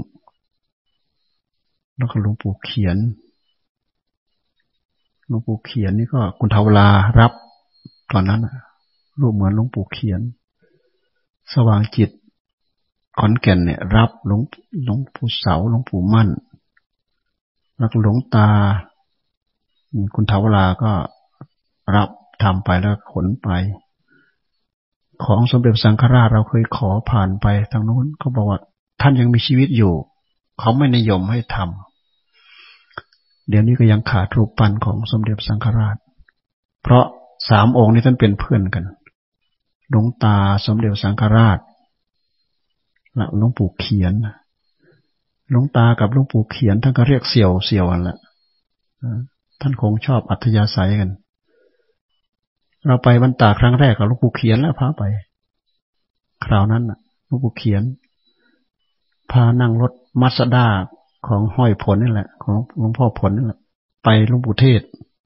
แล้วก็หลวงปู่เขียนหลวงปู่เขียนนี่ก็คุณเทาวลารับตอนนั้นรูปเหมือนหลวงปู่เขียน สว่างจิตขอนแก่นเนี่ย รับหลวงหลวงปู่เสาหลวงปู่มั่น แล้วหลวงตา คุณเทาวราก็รับทำไปแล้วขนไป ของสมเด็จสังฆราชเราเคยขอผ่านไปทางโน้นเขาบอกว่า ท่านยังมีชีวิตอยู่ เขาไม่นิยมให้ทำเดี๋ยวนี้ก็ยังขาดรูปปั้นของสมเด็จสังฆราช เพราะสามองค์นี้ท่านเป็นเพื่อนกันหลวงตาสมเด็จสังฆราชละหลวงปู่เขียน หลวงตากับหลวงปู่เขียนท่านก็เรียกเสี่ยวเสี่ยวกันละท่านคงชอบอัธยาศัยกัน เราไปบรรตาครั้งแรกกับหลวงปู่เขียนแล้วพาไป คราวนั้นหลวงปู่เขียน พานั่งรถมัสด้าของห้อยผลนี่แหละ ของหลวงพ่อผลนี่แหละ ไปหลวงปู่เทศ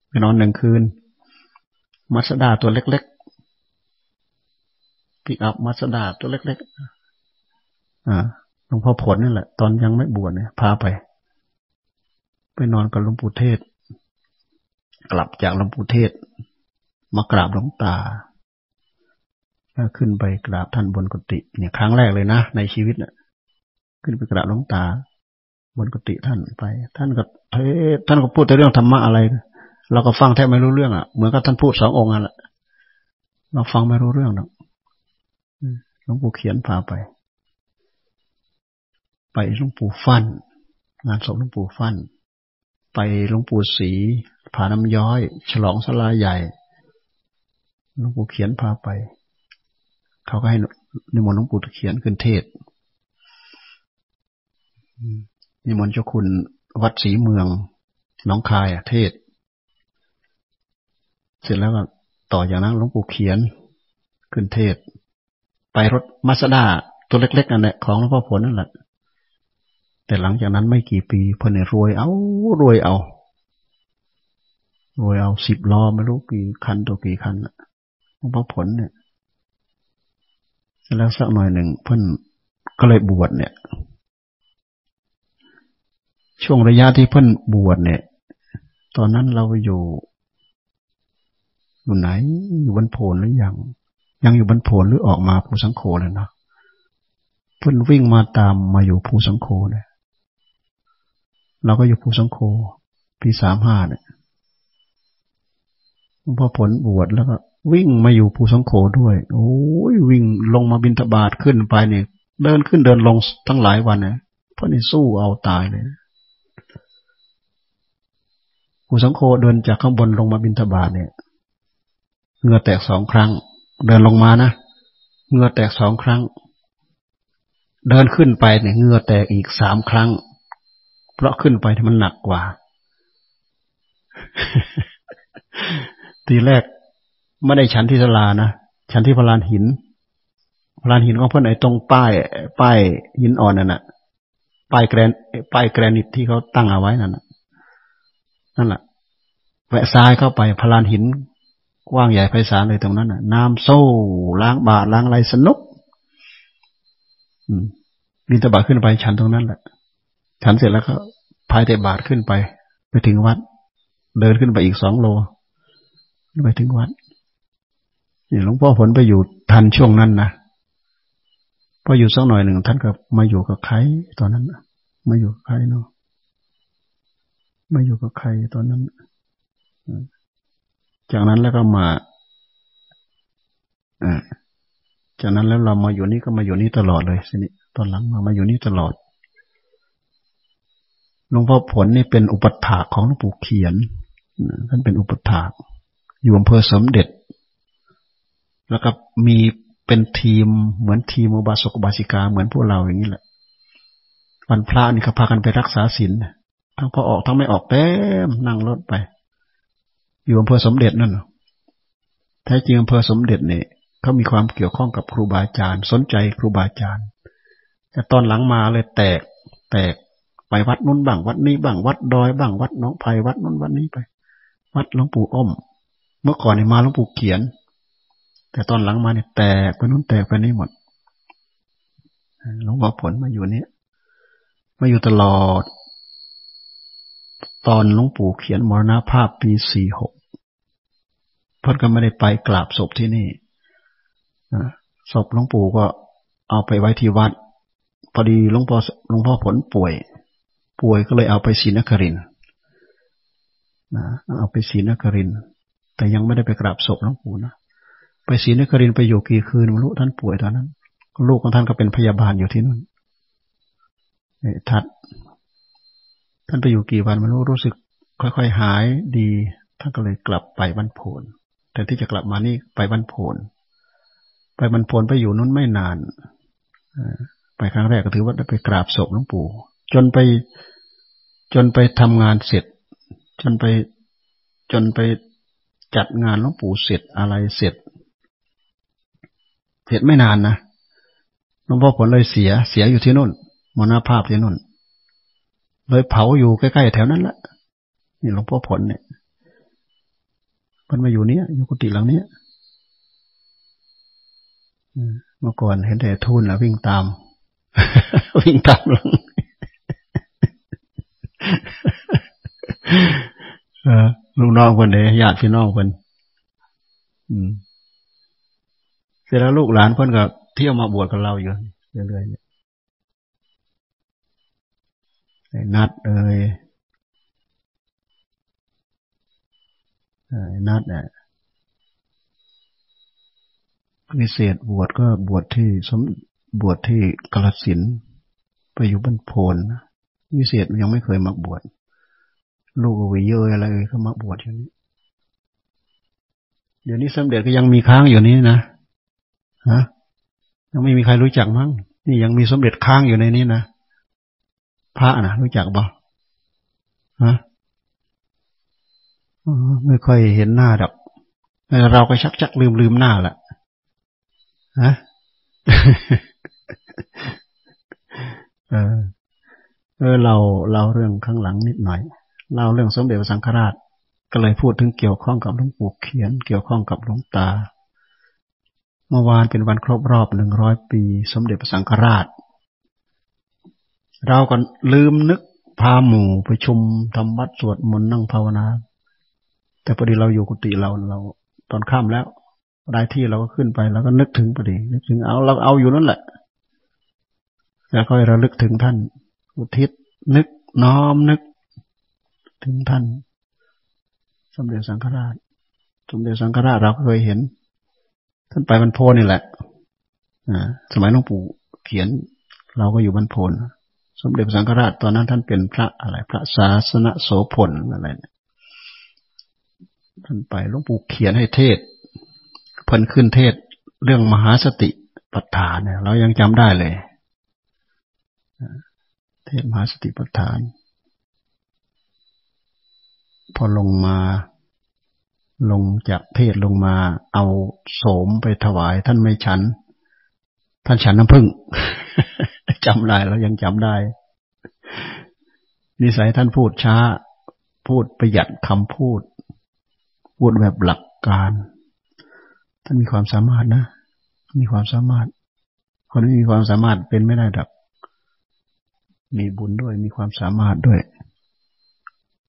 ไปนอนหนึ่งคืน มัสด้าตัวเล็กๆปิกอัพมัสด้าตัวเล็กๆอ่า หลวงพ่อผลนี่แหละ ตอนยังไม่บวชเนี่ยพาไป ไปนอนกับหลวงปู่เทศ กลับจากหลวงปู่เทศ มากราบหลวงตาแล้วขึ้นไปกราบท่านบนกุฏิเนี่ยครั้งแรกเลยนะในชีวิตเน่ยขึ้นไปกราบหลวงตา บนกุฏิท่านไป ท่านก็เทศท่านก็พูดแต่เรื่องธรรมะอะไร เราก็ฟังแทบไม่รู้เรื่องอะเหมือนกับท่านพูดสององค์อะเราฟังไม่รู้เรื่องหรอกหลวงปู่เขียนพาไป ไปหลวงปู่ฟัน่นงานศพหลวงปู่ฟัน่นไปหลวงปู่ศรีผาน้ำย้อย ฉลองสลาใหญ่หลวงปู่เขียนพาไป เขาก็ให้นิมนต์หลวงปู่เขียนขึ้นเทศนิมนต์เจ้าคุณวัดศรีเมืองน้องคายเทศ เสร็จแล้วก็ต่อจากนั้นหลวงปู่เขียนขึ้นเทศ ไปรถมาสด้าตัวเล็กๆนั่นแหละของหลวงพ่อผลนั่นแหละ แต่หลังจากนั้นไม่กี่ปีเพิ่นรวยเอารวยเอา รวยเอาสิบล้อไม่รู้กี่คันตัวกี่คันหลวงพ่อผลเนี่ยแล้วสักหน่อยหนึ่งเพิ่นก็เลยบวชเนี่ย ช่วงระยะที่เพิ่นบวชเนี่ย ตอนนั้นเราอยู่ อยู่ไหนอยู่บนโผลหรือยังยังอยู่บนโผลหรือออกมาภูสังโฆเลยนะเพิ่นวิ่งมาตามมาอยู่ภูสังโฆเนี่ย เราก็อยู่ภูสังโฆปีสามห้าเนี่ยพอผลบวชแล้วก็ วิ่งมาอยู่ภูสังโฆด้วย โอ้ยวิ่งลงมาบินทบาทขึ้นไปเนี่ย เดินขึ้นเดินลงทั้งหลายวันเนี่ยพราะนี่สู้เอาตายเลยภูสังโฆเดินจากข้างบนลงมาบินทบาทเนี่ยเงือแตกสองครั้ง เดินลงมานะเงือแตกสองครั้ง เดินขึ้นไปเนี่ยเงือแตกอีกสามครั้ง เพราะขึ้นไปที่มันหนักกว่า ทีแรกไม่ได้ชั้นที่สลานะชั้นที่พลานหินพลานหินของเพื่อนไอ้ตรงป้าย ป้ายหินอ่อนนั่นน่ะป้ายแกรนป้ายแกรนิตที่เขาตั้งเอาไว้นั่นน่ะนั่นแหละแวะซ้ายเข้าไปพลานหินกว้างใหญ่ไพศาลเลยตรงนั้นน่ะ น้ำโซ่ล้างบาล้างอะไรสนุกอืมบินตบาขึ้นไปชั้นตรงนั้นแหละ ฉันเสร็จแล้วก็พายแต่บาทขึ้นไป ไปถึงวัด เดินขึ้นไปอีกสองโล ไปถึงวัดนี่หลวงพ่อผลไปอยู่ทันช่วงนั้นนะพออยู่สักหน่อยหนึ่งท่านก็มาอยู่กับใครตอนนั้นมาอยู่กับใครเนาะมาอยู่กับใครตอนนั้น จากนั้นแล้วก็มาอ่าจากนั้นแล้วเรามาอยู่นี่ก็มาอยู่นี่ตลอดเลยสินี่ตอนหลังมามาอยู่นี่ตลอด หลวงพ่อผลนี่เป็นอุปถาของหลวงปู่เขียนท่านเป็นอุปถาอยู่อำเภอสมเด็จ แล้วก็มีเป็นทีมเหมือนทีมอุบาสกบาสิกาเหมือนพวกเราอย่างนี้แหละ วันพระนี่เขาพากันไปรักษาศีลทั้งพอออกทั้งไม่ออกเต็มนั่งรถไป อยู่อำเภอสมเด็จนั่นแท้จริงอำเภอสมเด็จเนี่ยเขามีความเกี่ยวข้องกับครูบาอาจารย์ สนใจครูบาอาจารย์แต่ตอนหลังมาเลยแตกแตก ไปวัดนู้นบ้างวัดนี้บ้างวัดดอยบ้างวัดน้องไผ่วัดนู้นวัดนี้ไป วัดหลวงปู่อ้อม เมื่อก่อนเนี่ยมาหลวงปู่เขียน แต่ตอนหลังมาเนี่ยแตกไปนู้นแตกไปนี่หมดหลวงพ่อผลมาอยู่เนี้ยมาอยู่ตลอด ตอนหลวงปู่เขียนมรณภาพปีสี่หกพ่นก็ไม่ได้ไปกราบศพที่นี่ศพหลวงปู่ก็เอาไปไว้ที่วัด พอดีหลวงพ่อหลวงพ่อผลป่วย ป่วยก็เลยเอาไปศรีนครินนะเอาไปศรีนคริน แต่ยังไม่ได้ไปกราบศพหลวงปู่นะไปศรีนครินไปอยู่กี่คืนไม่รู้ท่านป่วยตอนนั้น ลูกของท่านก็เป็นพยาบาลอยู่ที่นั่นทัด ท่านไปอยู่กี่วันไม่รู้รู้สึก ค่อยๆหายดี ท่านก็เลยกลับไปบ้านโพนแต่ที่จะกลับมานี่ไปบ้านโพนไปบรรพนไปอยู่นู้นไม่นานไปครั้งแรกก็ถือว่าได้ไปกราบศพหลวงปู่ จนไปจนไปทำงานเสร็จ จนไปจนไปจัดงานหลวงปู่เสร็จอะไรเสร็จ เสร็จไม่นานนะหลวงพ่อผลเลยเสียเสียอยู่ที่นู่นมรณภาพที่นู่น เลยเผาอยู่ใกล้ๆแถวนั้นละนี่หลวงพ่อผลเนี่ยมันมาอยู่เนี้ยอยู่กุฏิหลังเนี้ยเมื่อก่อนเห็นแต่ทุนแล้ววิ่งตาม วิ่งตามหลัง ลูกน้องคนเดียญาติพี่น้องคนเสร็จแล้วลูกหลานคนก็เที่ยวมาบวชกับเราอยู่เรื่อยๆนัดเอ้ยนัดเนี่ยวิเศษบวชก็บวชที่สมบวชที่กาลสินไปอยู่บ้านโพน วิเศษยังไม่เคยมาบวชลูกวิเยออะไรเขามาบวชอย่างนี้ เดี๋ยวนี้สมเด็จก็ยังมีค้างอยู่นี้นะฮะยังไม่มีใครรู้จักมั้งนี่ยังมีสมเด็จค้างอยู่ในนี้นะพระนะรู้จักบ่ฮะไม่ค่อยเห็นหน้าดอกเราก็ชักชักลืมลืมหน้าละฮะเออ เออเราเราเรื่องข้างหลังนิดหน่อยเราเรื่องสมเด็จพระสังฆราช ก็เลยพูดถึงเกี่ยวข้องกับหลวงปู่เขียน เกี่ยวข้องกับหลวงตา เมื่อวานเป็นวันครบรอบหนึ่งร้อยปี สมเด็จพระสังฆราช เราก็ลืมนึกพาหมู่ไปชุมทำวัดสวดมนต์นั่งภาวนา แต่พอดีเราอยู่กุฏิเราเราตอนค่ำแล้วได้ที่เราก็ขึ้นไปแล้วก็นึกถึงพอดีนึกถึงเอาเราเอาอยู่นั่นแหละแล้วค่อยระลึกถึงท่าน อุทิศนึกน้อมนึก ถึงท่านสมเด็จสังฆราช สมเด็จสังฆราชเราเคยเห็น ท่านไปบรรพนนี่แหละอ่าสมัยหลวงปู่เขียน เราก็อยู่บรรพนสมเด็จสังฆราชตอนนั้นท่านเป็นพระอะไร พระศาสนโสพลอะไรเนี่ยท่านไปหลวงปู่เขียนให้เทศเพิ่นขึ้นเทศเรื่องมหาสติปัฏฐานเนี่ย เรายังจำได้เลย เทศมหาสติปัฏฐาน พอลงมา ลงจากเทศลงมา เอาโสมไปถวาย ท่านไม่ฉัน ท่านฉันน้ำผึ้งจำได้แล้วยังจำได้ นิสัยท่านพูดช้า พูดประหยัดคำพูด พูดแบบหลักการ ท่านมีความสามารถนะ มีความสามารถ คนที่มีความสามารถเป็นไม่ได้ดับ มีบุญด้วยมีความสามารถด้วย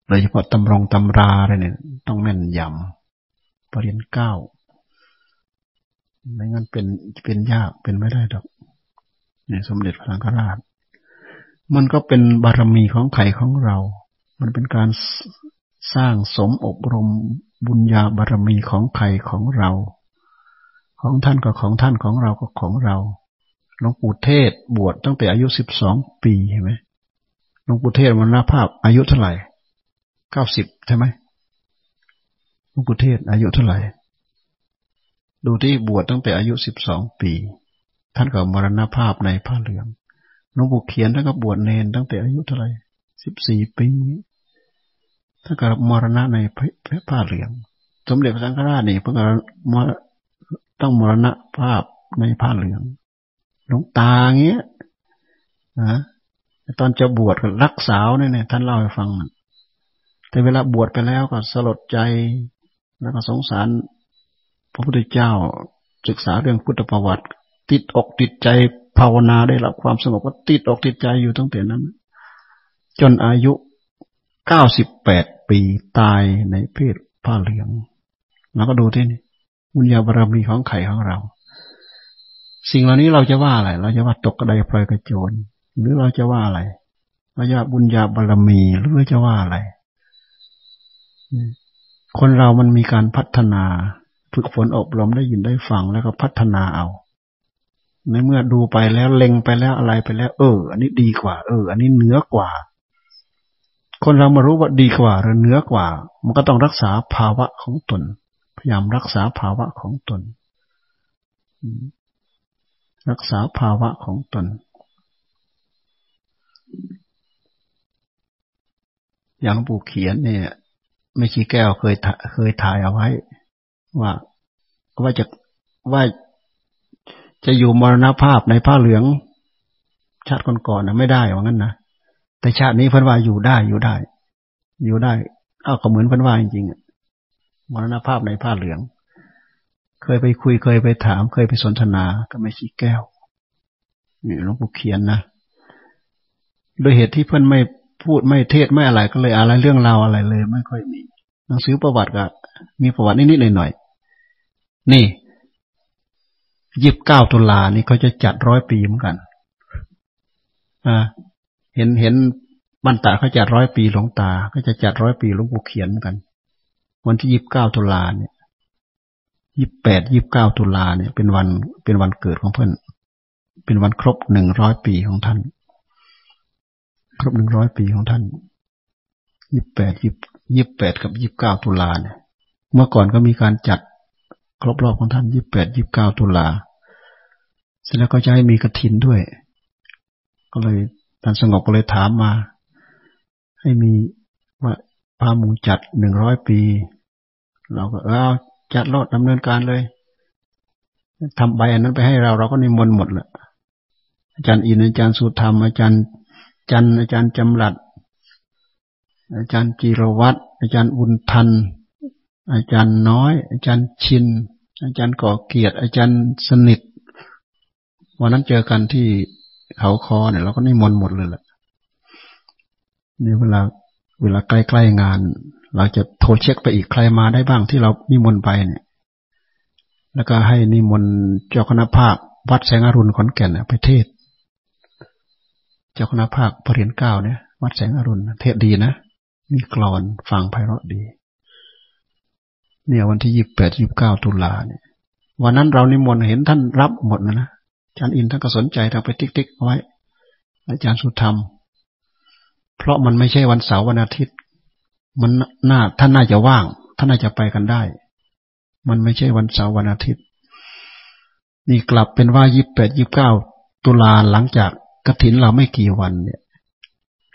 โดยเฉพาะตำรงตำราอะไรเนี่ย ต้องแม่นยำปรริญญาเก้าไม่งั้นเป็นเป็นยากเป็นไม่ได้ดอกเนี่ยสมเด็จพระสังฆราช มันก็เป็นบารมีของไข่ของเรา มันเป็นการสร้างสมอบรมบุญญาบารมีของไข่ของเรา ของท่านก็ของท่านของเราก็ของเรา หลวงปู่เทศบวชตั้งแต่อายุสิบสองปีเห็นไหมหลวงปู่เทศมรณภาพอายุเท่าไหร่เก้าสิบใช่ไหมหลวงปู่เทศอายุเท่าไหร่ ดูที่บวชตั้งแต่อายุสิบสองปี ท่านก็มรณภาพในผ้าเหลืองหลวงปู่เขียนท่านก็บวชเนนตั้งแต่อายุเท่าไหร่สิบสี่ปีท่านก็มรณะในผ้าเหลือง สมเด็จพระสังฆราชนี่เพิ่งต้องมรณภาพในผ้าเหลือง หลวงตาเงี้ยนะตอนจะบวชกับรักสาวเนี่ยท่านเล่าให้ฟังมันแต่เวลาบวชไปแล้วก็สลดใจ แล้วก็สงสาร พระพุทธเจ้าศึกษาเรื่องพุทธประวัติ ติดอกติดใจภาวนาได้รับความสงบก็ติดอกติดใจอยู่ตั้งแต่นั้น จนอายุเก้าสิบแปดปีตายในเพศผ้าเหลือง แล้วก็ดูที่นี่บุญญาบารมีของไข่ของเรา สิ่งเหล่านี้เราจะว่าอะไร เราจะว่าตกกระไดพลอยกระโจน หรือเราจะว่าอะไรเราจะบุญญาบารมี หรือจะว่าอะไร คนเรามันมีการพัฒนาฝึกฝนอบรมได้ยินได้ฟังแล้วก็พัฒนาเอา ในเมื่อดูไปแล้วเล็งไปแล้วอะไรไปแล้ว เออ อันนี้ดีกว่า เออ อันนี้เหนือกว่า คนเรามารู้ว่าดีกว่าหรือเหนือกว่า มันก็ต้องรักษาภาวะของตน พยายามรักษาภาวะของตน รักษาภาวะของตน อย่างปู่เขียนเนี่ยไม่ชีแก้วเคยเคยถ่ายเอาไว้ ว่าว่าจะว่าจะอยู่มรณภาพในผ้าเหลือง ชาติก่อนๆนะไม่ได้ว่างั้นนะแต่ชาตินี้พิ่นว่าอยู่ได้อยู่ได้ อยู่ได้เอาก็เหมือนพิ่นว่าจริงๆมรณภาพในผ้าเหลือง เคยไปคุยเคยไปถาม เคยไปสนทนาก็ไม่ชีแก้วนี่หลวงปู่เขียนนะโดยเหตุที่เพื่อนไม่พูดไม่เทศไม่อะไรก็เลยอะไรเรื่องราวอะไรเลย ไม่ค่อยมีหนังสือประวัติก็มีประวัตินิดๆหน่อยๆนี่ยีิบเก้าตุลานี่เขาจะจัดร้อยปีเหมือนกัน อ่า เห็นเห็นบรรตาเขาจัดร้อยปีหลวงตา ก็จะจัดร้อยปีหลวงปู่เขียนเหมือนกัน วันที่ยีิบเก้าตุลาเนี่ย ยี่แปดยี่บเก้าตุลาเนี่ย เป็นวันเป็นวันเกิดของเพื่อน เป็นวันครบหนึ่งร้อยปีของท่าน ครบหนึ่งร้อยปีของท่านยี่แปดยี่ยี่แปดกับยี่บเก้าตุลาเนี่ย เมื่อก่อนก็มีการจัดครบรอบของท่านยี่แปดยี่บเก้าตุลาเสร็จแล้วก็จะให้มีกระถินด้วย ก็เลยท่านสงบก็เลยถามมา ให้มีว่าพาหมูจัดหนึ่งร้อยปี เราก็เออ จัดรถดำเนินการเลยทำใบอันนั้นไปให้เราเราก็นิมนต์หมดละอาจารย์อินอาจารย์สุธรรม อาจารย์จันอาจารย์จำรัด อาจารย์จิรวัตรอาจารย์อุนทัน อาจารย์น้อย อาจารย์ชิน อาจารย์ก่อเกียรติ อาจารย์สนิทวันนั้นเจอกันที่เขาคอเนี่ยเราก็นิมนต์หมดเลยแหละนี่เวลาเวลาใกล้ๆงาน เราจะโทรเช็คไปอีกใครมาได้บ้างที่เรานิมนต์ไปเนี่ย แล้วก็ให้นิมนต์เจ้าคณะภาควัดแสงอรุณขอนแก่นไปเทศ เจ้าคณะภาคปรริญญาเก้าเนี่ย วัดแสงอรุณเทศดีนะมีกรอนฟังไพเราะดี เนี่ยวันที่ยี่สิบแปดยี่สิบเก้าตุลาเนี่ย วันนั้นเรานิมนต์เห็นท่านรับหมดนะนะอาจารย์อินท่านก็สนใจทำไปติ๊กๆเอาไว้ อาจารย์สุธรรม เพราะมันไม่ใช่วันเสาร์วันอาทิตย์ มันน่าท่านน่าจะว่าง ท่านน่าจะไปกันได้ มันไม่ใช่วันเสาร์วันอาทิตย์ นี่กลับเป็นว่ายี่สิบแปดยี่บเก้าตุลาหลังจากกระถินเราไม่กี่วันเนี่ย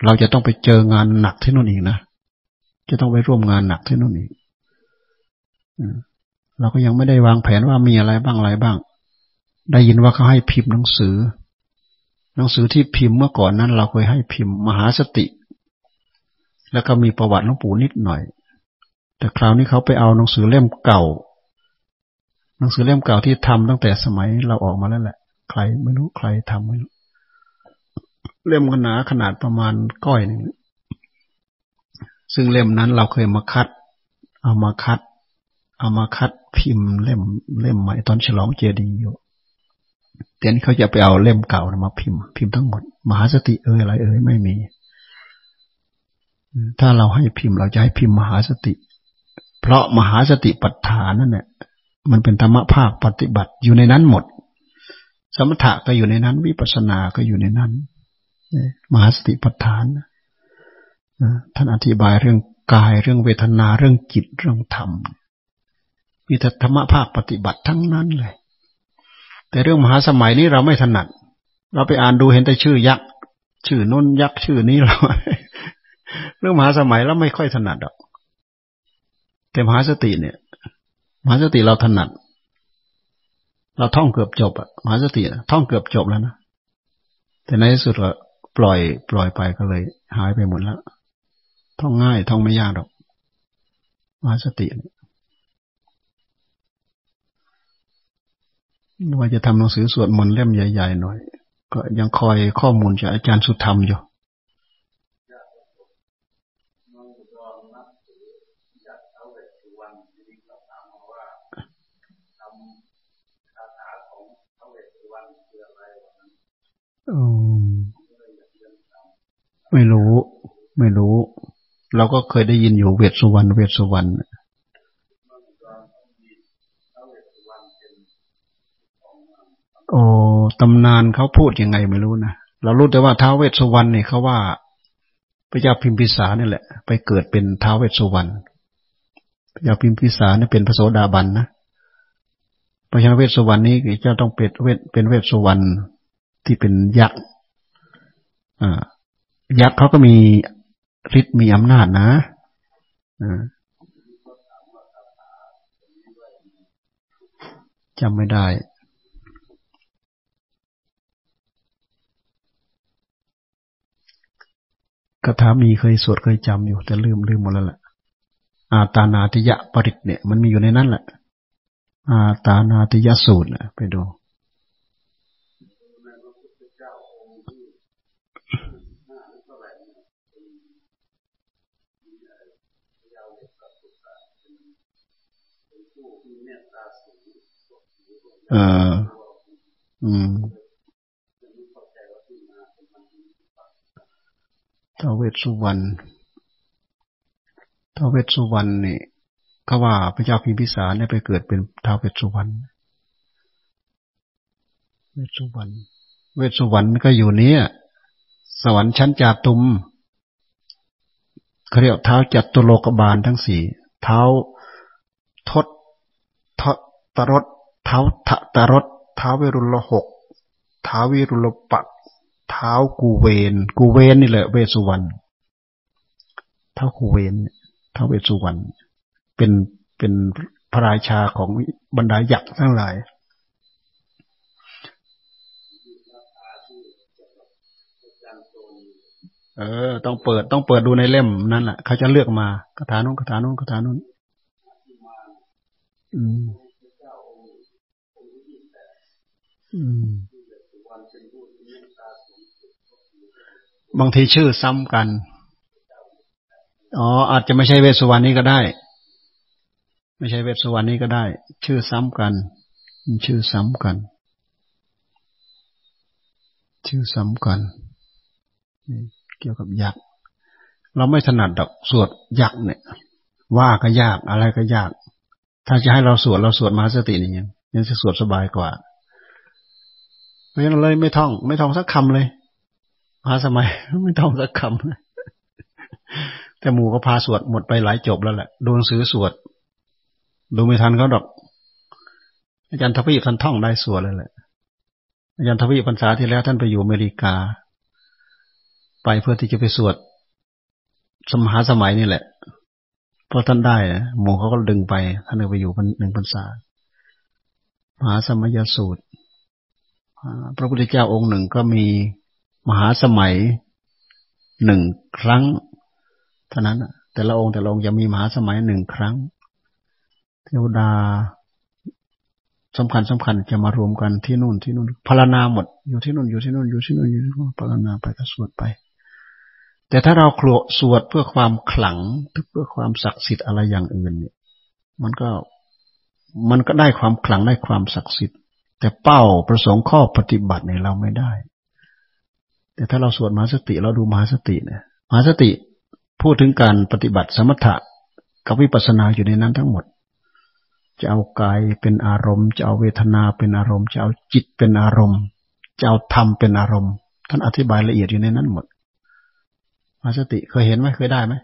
เราจะต้องไปเจองานหนักที่นู่นอีกนะจะต้องไปร่วมงานหนักที่นู่นอีกเราก็ยังไม่ได้วางแผนว่ามีอะไรบ้างอะไรบ้าง ได้ยินว่าเขาให้พิมพ์หนังสือ หนังสือที่พิมพ์เมื่อก่อนนั้น เราเคยให้พิมพ์ มหาสติ แล้วก็มีประวัติหลวงปู่นิดหน่อย แต่คราวนี้เขาไปเอาหนังสือเล่มเก่า หนังสือเล่มเก่าที่ทำตั้งแต่สมัยเราออกมาแล้วแหละ ใครไม่รู้ใครทำไม่รู้ เล่มขนาดขนาดประมาณก้อยหนึ่งซึ่งเล่มนั้นเราเคยมาคัด เอามาคัด เอามาคัดพิมพ์เล่มเล่มใหม่ตอนฉลองเจดีย์อยู่เดี๋ยวนี้เขาจะไปเอาเล่มเก่ามาพิมพ์ พิมพ์ทั้งหมด มหาสติเอ่ยอะไรเอ่ยไม่มี ถ้าเราให้พิมพ์เราจะให้พิมพ์มหาสติ เพราะมหาสติปัฏฐานนั่นแหละมันเป็นธรรมภาคปฏิบัติอยู่ในนั้นหมด สมถะก็อยู่ในนั้น วิปัสสนาก็อยู่ในนั้นมหาสติปัฏฐานท่านอธิบายเรื่องกายเรื่องเวทนาเรื่องจิตเรื่องธรรมมีแต่ธรรมภาคปฏิบัติทั้งนั้นเลย แต่เรื่องมหาสมัยนี้เราไม่ถนัด เราไปอ่านดูเห็นแต่ชื่อยักษ์ ชื่อน้นยักษ์ชื่อนี้เรา เรื่องมหาสมัยเราไม่ค่อยถนัดหรอกแต่มหาสติเนี่ย มหาสติเราถนัด เราท่องเกือบจบอะมหาสติท่องเกือบจบแล้วนะแต่ในที่สุดก็ปล่อย ปล่อยไปก็เลย หายไปหมดแล้วท่องง่ายท่องไม่ยากหรอกมหาสติว่าจะทำหนังสือสวดมนต์เล่มใหญ่ ๆ หน่อย ก็ยังคอยข้อมูลจากอาจารย์สุธรรมอยู่ ไม่รู้ ไม่รู้ เราก็เคยได้ยินอยู่เวทสุวรรณเวทสุวรรณโอ้ตำนานเขาพูดยังไงไม่รู้นะเรารู้แต่ว่าท้าวเวสสุวรรณเนี่ยเขาว่าพระเจ้าพิมพิสารนี่แหละ ไปเกิดเป็นท้าวเวสสุวรรณพระเจ้าพิมพิสารเนี่ยเป็นพระโสดาบันนะพระเจ้าเวสสุวรรณนี้จะต้องเป็นเวทเป็นเวสสุวรรณ ที่เป็นยักษ์ยักษ์เขาก็มีฤทธิ์มีอำนาจนะจำไม่ได้คาถามีเคยสวดเคยจำอยู่ แต่ลืมลืมหมดแล้วแหละอาตานาติยะปริตเนี่ย มันมีอยู่ในนั้นแหละอาตานาติยะสูตรนะไปดู อออืมท้าวเวสสุวรรณท้าวเวสสุวรรณนี่เขาว่าพระเจ้าพิมพิสารเนี่ยไปเกิดเป็นท้าวเวสสุวรรณ เวสสุวรรณ เวสสุวรรณก็อยู่เนี้ยสวรรค์ชั้นจาตุมเขาเรียกเท้าจัตุโลกบาลทั้งสี่ เท้าทศทตรส ท้าทะตรสเท้าเวรุลหกเท้าวิรุลปักเท้ากูเวน กูเวนนี่แหละเวสุวรรณเท้ากูเวนเท้าเวสุวรรณเป็นเป็นพระราชาของบรรดายักษ์ทั้งหลาย เออ ต้องเปิดต้องเปิดดูในเล่มนั่นแหละเขาจะเลือกมาคาถานู้นคาถานู้นคาถานู้นอืมอืม บางทีชื่อซ้ำกัน อ๋อ อาจจะไม่ใช่เวสวรรณนี้ก็ได้ ไม่ใช่เวสวรรณนี้ก็ได้ ชื่อซ้ำกัน ชื่อซ้ำกัน ชื่อซ้ำกัน เกี่ยวกับยักษ์ เราไม่ถนัดดอกสวดยักษ์เนี่ย ว่าก็ยากอะไรก็ยาก ถ้าจะให้เราสวดเราสวดมาสตินี่ยังยังจะสวดสบายกว่า เพราะฉะนั้นเลยไม่ท่อง ไม่ท่องสักคำเลยพาสมัย ไม่ต้องสักคำแต่หมู่ก็พาสวดหมดไปหลายจบแล้วแหละดูหนังสือสวด ดูไม่ทันเขาดอก อาจารย์ทวีปท่านท่องได้สวดเลยแหละอาจารย์ทวีปพรรษาที่แล้วท่านไปอยู่อเมริกา ไปเพื่อที่จะไปสวดสมหาสมัยนี่แหละเพราะท่านได้หมู่เขาก็ดึงไป ท่านไปอยู่หนึ่งพรรษามหาสมัยสูตร พระพุทธเจ้าองค์หนึ่งก็มีมหาสมัยหนึ่งครั้งเท่านั้นแต่ละองค์แต่ละองค์จะมีมหาสมัยหนึ่งครั้ง เทวดาสำคัญสำคัญจะมารวมกันที่นู่นที่นู่นพารณาหมด อยู่ที่นู่นอยู่ที่นู่นอยู่ที่นู่นอยู่ที่นู่นพารณาไปก็สวดไป แต่ถ้าเราครวสวดเพื่อความขลังเพื่อความศักดิ์สิทธิ์อะไรอย่างอื่นเนี่ย มันก็มันก็ได้ความขลังได้ความศักดิ์สิทธิ์ แต่เป้าประสงค์ข้อปฏิบัติในเราไม่ได้ แต่ถ้าเราสวดมหาสติเราดูมหาสติเนี่ยมหาสติพูดถึงการปฏิบัติสมถะกับวิปัสสนาอยู่ในนั้นทั้งหมด จะเอากายเป็นอารมณ์ จะเอาเวทนาเป็นอารมณ์ จะเอาจิตเป็นอารมณ์ จะเอาธรรมเป็นอารมณ์ ท่านอธิบายละเอียดอยู่ในนั้นหมดมหาสติเคยเห็นไหมเคยได้ไหม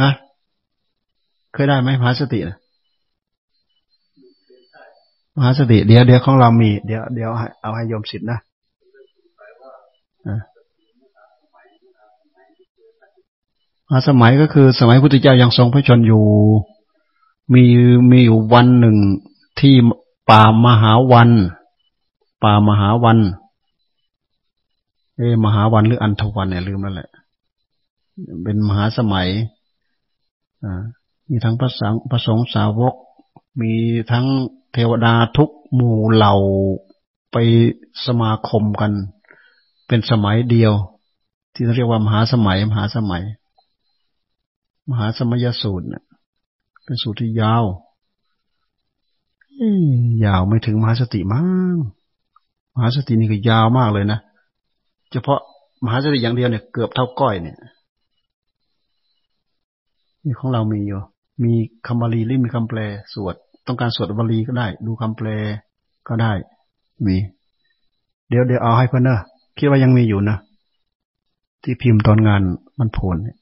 ฮะเคยได้ไหมมหาสตินะ มหาสติ เดี๋ยวเดี๋ยวของเรามี เดี๋ยวเดี๋ยวเอาให้โยมสิทธิ์นะอาสมัยก็คือสมัยพุทธเจ้ายังทรงพระชนอยู่ มีมีอยู่วันหนึ่งที่ป่ามหาวัน ป่ามหาวัน เอมหาวันหรืออันทวันเนี่ยลืมแล้วแหละ เป็นมหาสมัย อ่า มีทั้งพระสังพระสงฆ์สาวก มีทั้ง เทวดาทุกหมู่เหล่าไปสมาคมกัน เป็นสมัยเดียว ที่เรียกว่ามหาสมัย มหาสมัย มหาสมัยสูตรเนี่ยเป็นสูตรที่ยาวยาวไม่ถึงมหาสติมั้งมหาสตินี่ก็ยาวมากเลยนะเฉพาะมหาสติอย่างเดียวเนี่ยเกือบเท่าก้อยเนี่ยนี่ของเรามีอยู่ มีคำบาลีหรือมีคำแปลสวด ต้องการสวดบาลีก็ได้ ดูคำแปลก็ได้ มี เดี๋ยวเดี๋ยวเอาให้เพื่อนเนอะคิดว่ายังมีอยู่นะที่พิมพ์ตอนงานมันโผลเนี่ย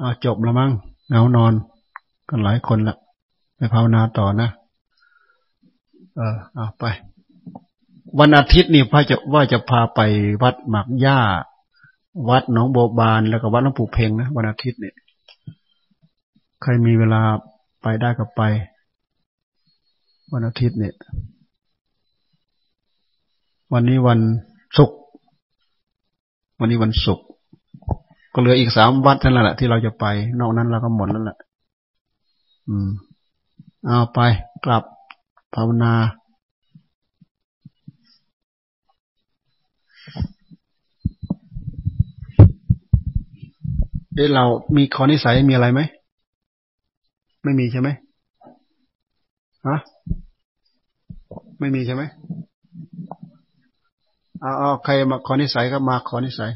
อาจบแล้วมั้งเงานอน กันหลายคนละไปภาวนาต่อนะ เออเอาไป วันอาทิตย์นี่พ่อจะว่าจะพาไปวัดหมักย่า วัดหนองโบบานแล้วก็วัดหลวงปู่เพ่งนะวันอาทิตย์เนี่ย ใครมีเวลาไปได้ก็ไป วันอาทิตย์เนี่ย วันนี้วันศุกร์วันนี้วันศุกร์ก็เหลืออีกสามวัดเท่านั้นแหละที่เราจะไป นอกนั้นเราก็หมดแล้วแหละอืม เอาไปกลับภาวนาเอ๊ะเรามีข้อนิสัยมีอะไรไหม ไม่มีใช่ไหมฮะไม่มีใช่ไหมเอาเอใครมาขอนิสัยก็มาขอนิสัย